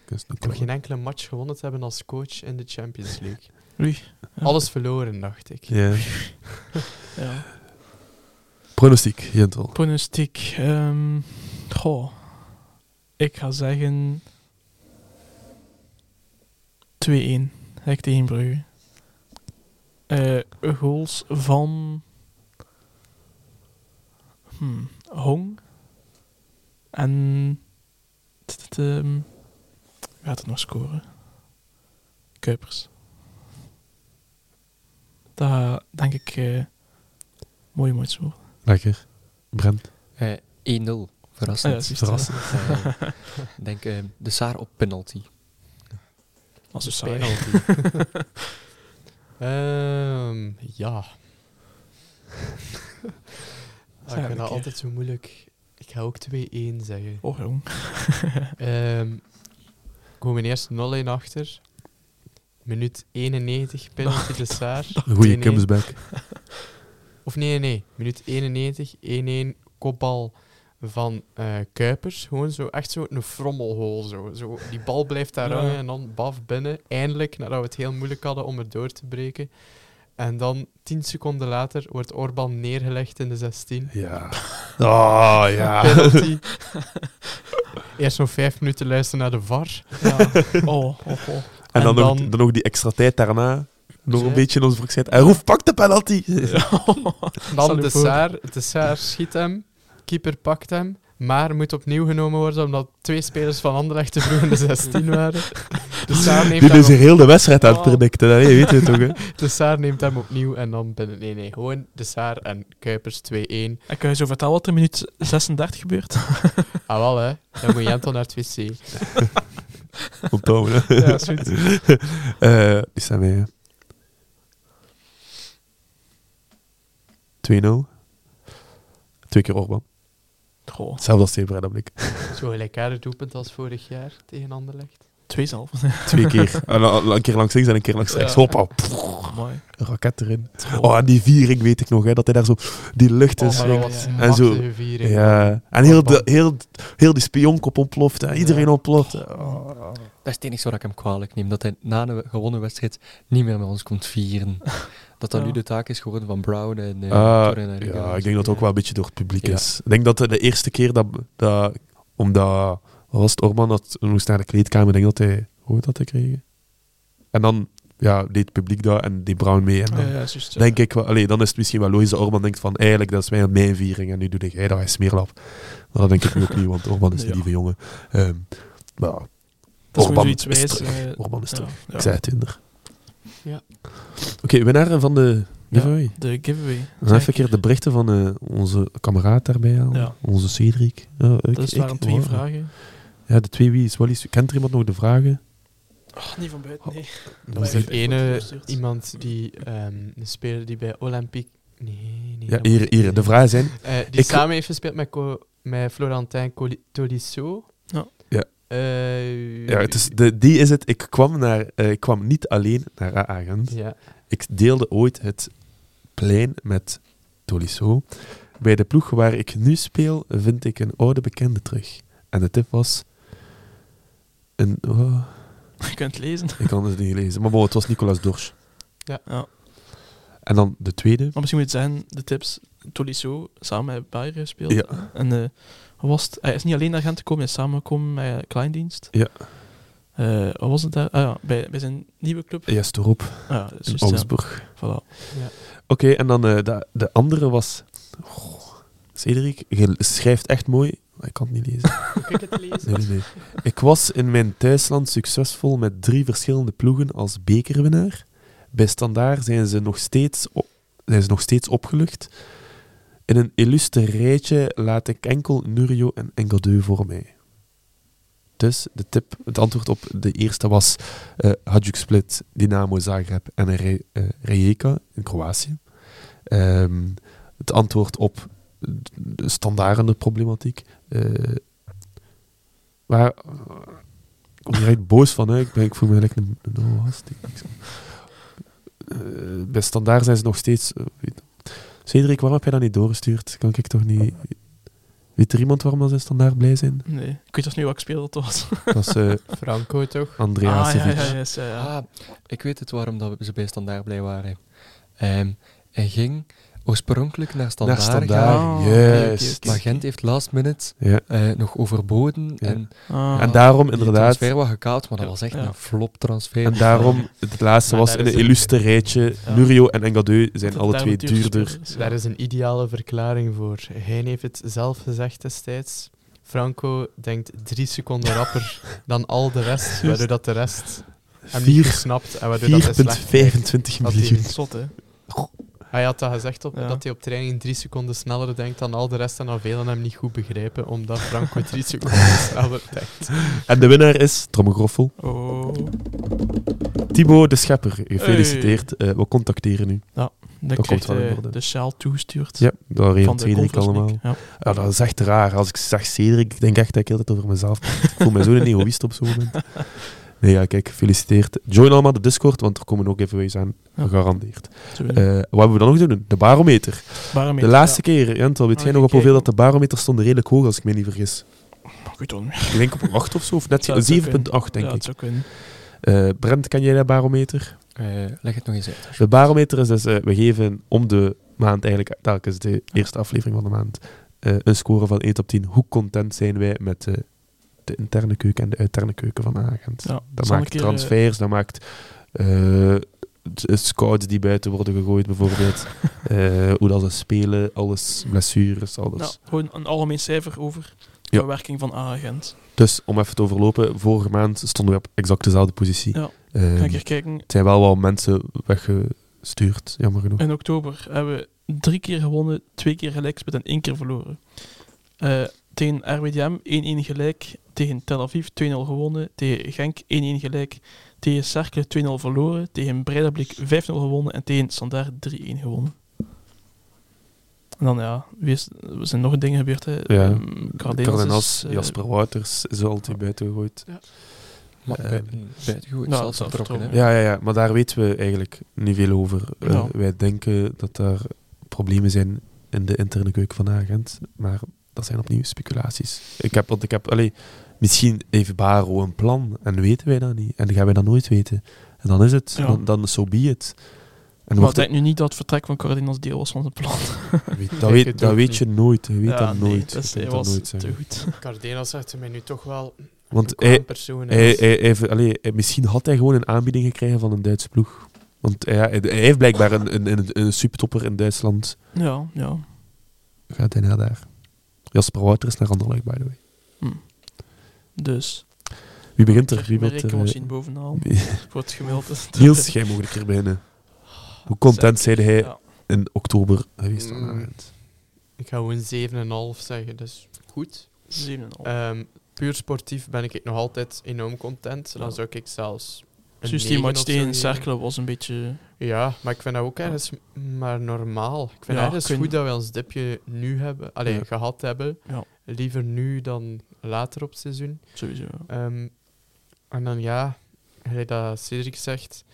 dat nog kan. geen enkele match gewonnen te hebben als coach in de Champions League. Oei. Alles verloren, dacht ik. Ja. Ja. Pronostiek, Jentel. Pronostiek. ehm goh. Ik ga zeggen... 2-1. Hek tegen Brugge. Eh, goals van... Hmm, Hong. En... t- ehm, Wie gaat het nog scoren? Kuipers. Dat denk ik eh mooi mooi worden. Lekker. Brent. Eh, 1-0. Verrassend. Ah ja, Verrassend. Ik denk eh, de Saar op penalty. Als een penalty. Ehm, ja. Ah, ik vind dat altijd zo moeilijk. Ik ga ook 2-1 zeggen. Oh jong. Ehm komen eerst 0-1 achter. Minuut 91, penalty de Saar. 2-1. comeback. Of nee, nee, nee. Minuut 91, 1-1, kopbal van eh, Kuipers. Gewoon zo, echt zo een frommelhol. Zo. Zo, die bal blijft daar Ja. hangen en dan baf binnen. Eindelijk, nadat we het heel moeilijk hadden om het door te breken. En dan, 10 seconden later, wordt Orban neergelegd in de 16. Ja. Oh, ja. Penalty. Eerst nog vijf minuten luisteren naar de VAR. Ja. Oh, oh, oh. En En dan, nog, dan- nog die extra tijd daarna. Nog Ja. een beetje in onze broek. En Roef, pak de penalty! Dan de. Saar, de Saar schiet hem, keeper pakt hem, maar moet opnieuw genomen worden omdat twee spelers van Anderlecht te vroeg in de 16 waren. De Saar neemt, Dit hem, is hier heel de wedstrijd aan het predicten. Je weet het toch, hè? de Saar neemt hem opnieuw en dan binnen. Nee, nee, gewoon de Saar en Kuipers 2-1. En kan je zo vertellen wat er in minuut 36 gebeurt? Ah, wel hè, dan moet Jentel naar het wc. Onthouden, hè. Ja. Eh, die zijn wij, hè. 2-0. Twee keer Orban. Goh, Hetzelfde als tegen Breda Blik. Zo gelijkaardig doelpunt als vorig jaar tegen Anderlecht. twee zelf. Twee keer. En een keer langs links en een keer langs rechts. Ja. Hoppa. Mooi. Een raket erin. Oh, en die viering weet ik nog, hè, dat hij daar zo die lucht in Oh, dat. En zo- viering. Ja, en heel, de, heel, heel die spionkop ontploft. Hè. Iedereen Ja. ontploft. Oh. Dat is het enige wat ik hem kwalijk neem. Dat hij na een gewonnen wedstrijd niet meer met ons komt vieren. Dat dat Ja. nu de taak is geworden van Brown en uh, Ah, ja, ik denk dat het ook wel een beetje door het publiek Ja. is. Ik denk dat de eerste keer dat, dat omdat wat was het Orban dat moest naar de kleedkamer, ik denk dat hij hoe heet dat hij kreeg. En dan ja, deed het publiek dat en die Brown mee. En dan Ja, ja, juist, ja. denk ik wel, allee, dan is het misschien wel logisch dat Orban denkt van eigenlijk dat is mijn, mijn viering en nu doe jij dat, hij smeerlap. Maar dat denk ik nu ook niet, want Orban is een Ja. lieve jongen. Ehm, Maar Dat is Orban is wijs. terug. eh, Orban is terug. ja. Ik zei het Tinder. Ja. Oké, winnaar van de giveaway. De giveaway. Dan even een keer de berichten van eh, onze kameraad daarbij. Ja. Onze Cedric. Ja, ik- ik- er waren twee oh. vragen. Ja, de twee wie is Wallis. Kent er iemand nog de vragen? Oh, niet van buiten, nee. Dat Dat is echt ene iemand die, ehm, een speler die bij Olympique... Nee, nee. Ja, dat hier, hier. De vragen zijn... Eh, die Ik- samen heeft gespeeld met, Co- met Florentin Tolisso. Ja. Ja. Eh, Ja, het is, de, die is het. Ik kwam, naar, eh, ik kwam niet alleen naar A-agent. Ja. Ik deelde ooit het plein met Tolisso. Bij de ploeg waar ik nu speel, vind ik een oude bekende terug. En de tip was... Een, oh, Je kunt lezen. ik kan het niet lezen. Maar bon, het was Nicolas Dorsch. Ja. En dan de tweede. Maar misschien moet je zeggen, de tips, Tolisso samen met Bayer gespeeld. Ja. En eh, was het? hij is niet alleen naar Gent gekomen, hij is samengekomen met Kleindienst. Ja. Eh, wat was het daar? Ah ja, bij, bij zijn nieuwe club. Yes. Ah, ja, In ja. Augsburg. Voilà. Oké, en dan eh, de, de andere was... Oh, Cedric, je schrijft echt mooi. Maar ik kan het niet lezen. Ik het lezen? Nee, nee, nee. Ik was in mijn thuisland succesvol met drie verschillende ploegen als bekerwinnaar. Bij Standaard zijn ze nog steeds, op, zijn ze nog steeds opgelucht. In een illustre rijtje laat ik enkel Nurio en Engadeu voor mij. Dus de tip, het antwoord op de eerste was eh Hajduk Split, Dynamo Zagreb en eh, Rijeka in Kroatië. Ehm, het antwoord op de standaardende problematiek. eh waar, ik kom hier echt boos van, hè. Ik, ben, ik voel me eigenlijk een, een. Eh, bij standaard zijn ze nog steeds... eh, Cedric, waarom heb jij dat niet doorgestuurd? Kan ik toch niet... Weet er iemand waarom dat ze standaard blij zijn? Nee, ik weet dus niet wat ik speelde dat was. Dat is eh Franco toch? Andrea ah, ja, ja, ja, yes, ja, ja. Ah, ik weet het waarom dat we ze bij Standaard blij waren. Ehm, hij ging oorspronkelijk naar Standaard, Naar gaan, standaard, Ah, oké, juist. maar Gent heeft last minute Ja. eh, nog overboden. Ja. En Ah. En daarom die inderdaad... transfer was gekaald, maar dat was echt ja. een flop transfer. En daarom, het laatste was in is een een- illustre rijtje. Ja. Nurio en Engadeu zijn Dat alle twee duurder. is. Daar is een ideale verklaring voor. Hij heeft het zelf gezegd destijds. Franco denkt drie seconden rapper dan al de rest, waardoor dat de rest hem niet Vier- gesnapt en waardoor dat hij slecht kijkt. 4,25 Had hij miljoen. niet. Zot, hè. Hij had dat gezegd op, Ja. dat hij op training drie seconden sneller denkt dan al de rest en dan velen hem niet goed begrijpen, omdat Franco drie seconden sneller denkt. En de winnaar is, trommelgroffel, Oh. Thibaut de Schepper. Gefeliciteerd. Eh, we contacteren u. Komt wel in hij orde. de sjaal toegestuurd. Ja, dat regelt Cedric allemaal. Ja. Ja, dat is echt raar. Als ik zeg Cedric, ik denk echt dat ik altijd over mezelf. Ik voel me zo'n egoïst op zo'n moment. Nee, ja, kijk, gefeliciteerd. Join allemaal de Discord, want er komen ook giveaways aan. Gegarandeerd. Eh, wat hebben we dan nog te doen? De barometer. barometer, De laatste ja. keer, Jentel, weet jij nog op hoeveel dat de barometer stond? Redelijk hoog, als ik me niet vergis. Ik weet het niet meer. Ik denk op een 8 of zo, of net Ja, het zou 7,8 denk ja, ik. het zou kunnen. Eh, Brent, ken jij dat barometer? Eh, leg het nog eens uit. De barometer is dus, we geven om de maand eigenlijk, telkens de eerste aflevering van de maand, eh, een score van 1 tot 10. Hoe content zijn wij met de interne keuken en de uiterne keuken van Agent? Ja, dat maakt een keer, eh, transfers, dat maakt eh, t- scouts die buiten worden gegooid bijvoorbeeld. Eh, hoe dat ze spelen, alles, blessures, alles. Nou, gewoon een algemeen cijfer over Ja. de werking van A-agent. Dus om even te overlopen, vorige maand stonden we op exact dezelfde positie. Ja. Ehm, Ga kijken. het zijn wel wat mensen weggestuurd, jammer genoeg. In oktober hebben we drie keer gewonnen, twee keer gelijk gespeeld en één keer verloren. Eh, tegen RWDM 1-1 gelijk, tegen Tel Aviv 2-0 gewonnen, tegen Genk 1-1 gelijk, tegen Cercle 2-0 verloren, tegen Breidablik 5-0 gewonnen en tegen Standaard 3-1 gewonnen. En dan ja, er zijn nog dingen gebeurd. Hè. Ja. Ehm, Cardenas Cardenas, is, eh, Jasper Wouters is altijd buiten gegooid. Maar Eh, bij- buitengewoon nou, zelfs zelf vertrokken. Ja, ja, ja, maar daar weten we eigenlijk niet veel over. Eh, Ja. Wij denken dat daar problemen zijn in de interne keuken van de agent, maar dat zijn opnieuw speculaties. Ik heb, want ik heb, allee, misschien heeft Baro een plan en weten wij dat niet. En dan gaan wij dat nooit weten. En dan is het, Ja. dan, dan so be it. En Maar denk nu niet dat het vertrek van Cardenas deel was van het plan. weet- dat weet, dat weet je nooit. Je weet Ja, dat nee, nooit. dat hij dat was nooit te zeggen. goed. Cardenas zegt mij nu toch wel Want een hij, persoon. hij, hij, hij- allee, hij- misschien had hij gewoon een aanbieding gekregen van een Duitse ploeg. Want hij, heeft blijkbaar een, een, een, een supertopper in Duitsland. Ja, ja. Gaat hij naar daar. Jasper Wouter is naar Anderlecht, by the way. Dus. Wie begint er? Wie wilt ik er? kan eh, misschien bovenaan. Voor het gemiddelde. Niels, jij mag een keer beginnen. Hoe content zei hij Ja. in oktober geweest? Mm. Ik ga gewoon 7,5 zeggen, dus goed. 7,5. Ehm, puur sportief ben ik nog altijd enorm content. Dan Ja. zou ik zelfs. een Dus die match tegen. Cerkelen was een beetje... Ja, maar ik vind dat ook ergens maar normaal. Ik vind Ja, het ergens kun- goed dat we ons dipje nu hebben, alleen Ja. gehad hebben. Ja. Liever nu dan later op het seizoen. Sowieso. Ehm, en dan ja, gelijk dat Cedric zegt,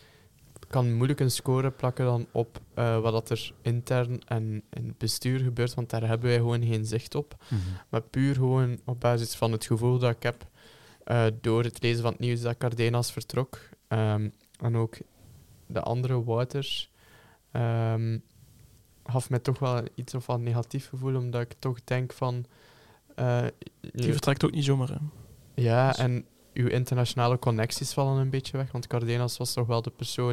kan moeilijk een score plakken dan op eh, wat dat er intern en in het bestuur gebeurt, want daar hebben wij gewoon geen zicht op. Maar puur gewoon op basis van het gevoel dat ik heb eh, door het lezen van het nieuws dat Cardenas vertrok. ehm, en ook de andere Wouters. ehm gaf mij toch wel iets of wat negatief gevoel, omdat ik toch denk van... eh, Die vertrekt ook niet zomaar. Hè. ja, Dus- en uw internationale connecties vallen een beetje weg, want Cardenas was toch wel de persoon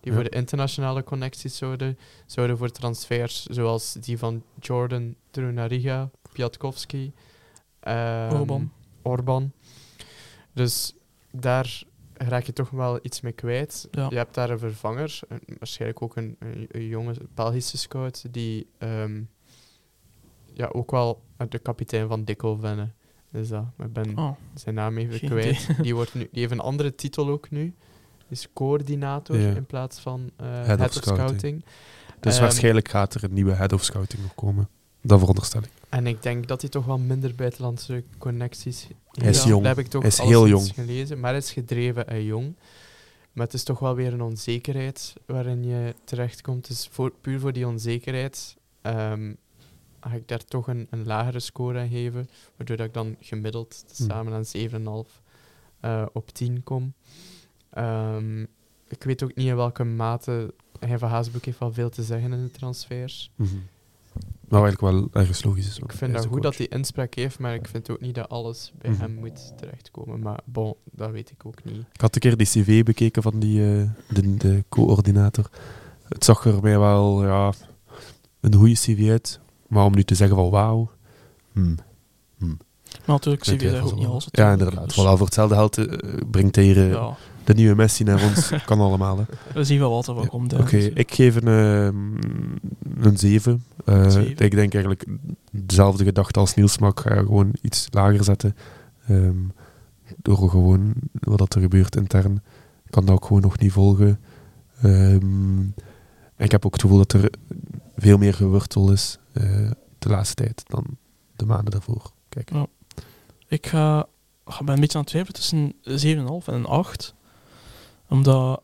die Ja. voor de internationale connecties zouden, zouden voor transfers, zoals die van Jordan Trunariga, Piatkowski, ehm, Orban. Orban. Dus daar raak je toch wel iets mee kwijt. Ja. Je hebt daar een vervanger, een- waarschijnlijk ook een, een, een jonge Belgische scout, die ehm, ja, ook wel de kapitein van Dikkel vinden. Dus dat, ik ben Oh, zijn naam even Geen kwijt. Die, wordt nu, die heeft een andere titel ook nu. Is coördinator Ja. in plaats van eh, Head head, of of scouting. scouting. Dus Ehm, waarschijnlijk gaat er een nieuwe head of scouting nog komen. Dat veronderstel ik. En ik denk dat hij toch wel minder buitenlandse connecties Hij is heeft. jong. Dat heb ik toch Hij is heel jong. gelezen. Maar hij is gedreven en jong. Maar het is toch wel weer een onzekerheid waarin je terechtkomt. Dus voor, puur voor die onzekerheid ehm, ga ik daar toch een, een lagere score aan geven. Waardoor dat ik dan gemiddeld Hmm. samen aan 7,5 eh, op 10 kom. Ehm, ik weet ook niet in welke mate... Hij van Haasbroek heeft wel veel te zeggen in de transfers. Maar eigenlijk wel ergens logisch is. Ik vind dat de goed dat hij inspraak heeft, maar ik vind ook niet dat alles bij Mhm. hem moet terechtkomen. Maar bon, dat weet ik ook niet. Ik had een keer die cv bekeken van die, eh, de, de coördinator. Het zag er mij wel ja, een goede cv uit. Maar om nu te zeggen van wauw... hmm. maar natuurlijk, Ik weet CV daar ook wel. niet alles. Ja, inderdaad. Dus, Voilà, voor hetzelfde geld eh, brengt hij hier eh, ja, de nieuwe Messi naar ons. kan allemaal, hè. we zien wel wat er Ja, komt. Oké, ik geef een, ehm, een 7. Eh, Zeven. Ik denk eigenlijk dezelfde gedachte als Niels, maar ik ga gewoon iets lager zetten. Ehm, door gewoon wat er gebeurt intern. Ik kan dat ook gewoon nog niet volgen. Ehm, en ik heb ook het gevoel dat er veel meer gewurtel is eh, de laatste tijd dan de maanden daarvoor. Kijk. Ik ga, ben een beetje aan het twijfelen tussen een 7,5 en een 8. Omdat,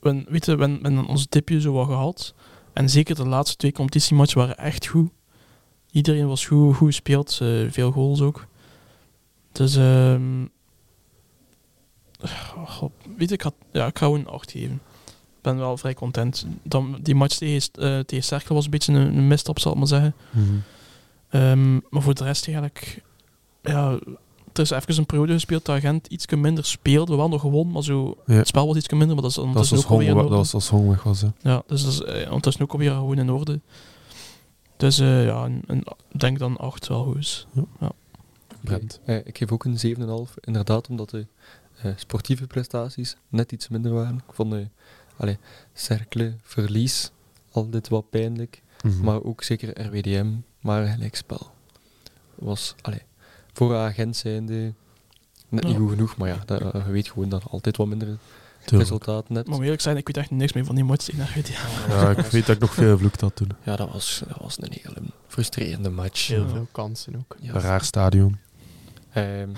we, weet je, we we ons dipje zo wat gehad. En zeker de laatste twee competitiematchen waren echt goed. Iedereen was goed, goed gespeeld, eh, veel goals ook. Dus, ehm god, weet ik, ja, ik ga gewoon een 8 geven. Ik ben wel vrij content. Dan, die match tegen, uh, tegen Cercle was een beetje een, een misstap, zal ik maar zeggen. Mhm. Ehm, maar voor de rest eigenlijk, ja, er is even een periode gespeeld dat Gent iets minder speelde. We hadden nog gewonnen, maar zo, Ja. het spel was iets minder, maar dat is ondertussen ook alweer in Hong- orde. dat was als Hong weg was. Hè. Ja, dus dat is eh, ondertussen ook alweer gewoon in orde. Dus eh, ja, een, een, ik denk dan 8 wel goed is. Brent. Eh, ik geef ook een 7,5. Inderdaad, omdat de eh, sportieve prestaties net iets minder waren. Ik vond de allee, Cercle, verlies, altijd wat pijnlijk. Mhm. Maar ook zeker RWDM, maar een gelijkspel. Was, allee, voor een agent zijnde net niet Ja. goed genoeg. Maar ja, dat, eh, je weet gewoon dat je altijd wat minder Tuurlijk. resultaten hebt. Maar om eerlijk zijn, ik weet echt niks meer van die match tegen RWDM. Ja, ik weet dat ik nog veel vloekt had toen. Ja, dat was, dat was een hele frustrerende match. Heel Ja. veel kansen ook. Ja. Een raar stadion. Ehm,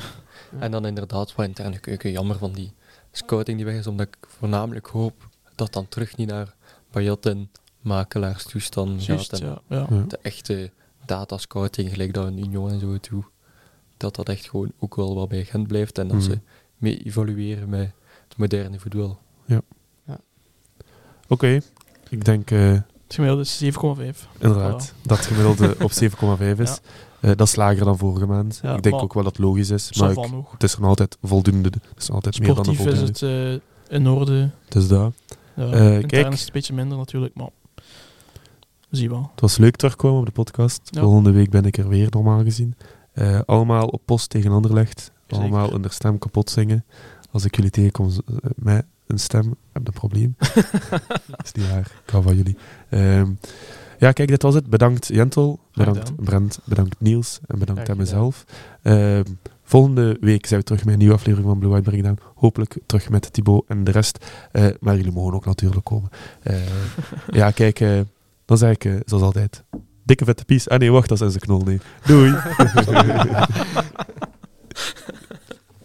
En dan inderdaad, wat interne keuken, jammer van die scouting die weg is, omdat ik voornamelijk hoop dat dan terug niet naar Bayat en makelaarstoestand Juist, gaat. En ja. ja. Ja. de echte datascouting, gelijk dat een Union en zo toe, dat dat echt gewoon ook wel wat bij Gent blijft en dat Mhm. ze mee evolueren met het moderne voetbal. Oké, ik denk eh, Het gemiddelde is 7,5. inderdaad dat het gemiddelde op 7,5 is. Ja. Eh, dat is lager dan vorige maand. Ja, ik denk ook wel dat het logisch is. Maar ik- het is er nog altijd voldoende. Het is nog altijd meer dan een Sportief is voldoende. het eh, in orde. Dus dat. Ja, Eh, kijk. is het een beetje minder natuurlijk, maar zie wel. Het was leuk terugkomen op de podcast. Ja. Volgende week ben ik er weer, normaal gezien. Eh, allemaal op post tegen Anderlecht. allemaal hun stem kapot zingen. Als ik jullie tegenkom eh, met een stem, heb ik een probleem. dat is niet waar. Ik hou van jullie. Ehm, ja, kijk, dit was het. Bedankt Jentel, bedankt. Brent, bedankt Niels en bedankt aan mezelf. Ehm, volgende week zijn we terug met een nieuwe aflevering van Blue White Breakdown. Hopelijk terug met Thibaut en de rest. Eh, maar jullie mogen ook natuurlijk komen. Eh, ja, kijk, eh, dan zeg ik zoals altijd. Dikke vette pies. Ah nee, wacht, dat is een knol. Nee. Doei.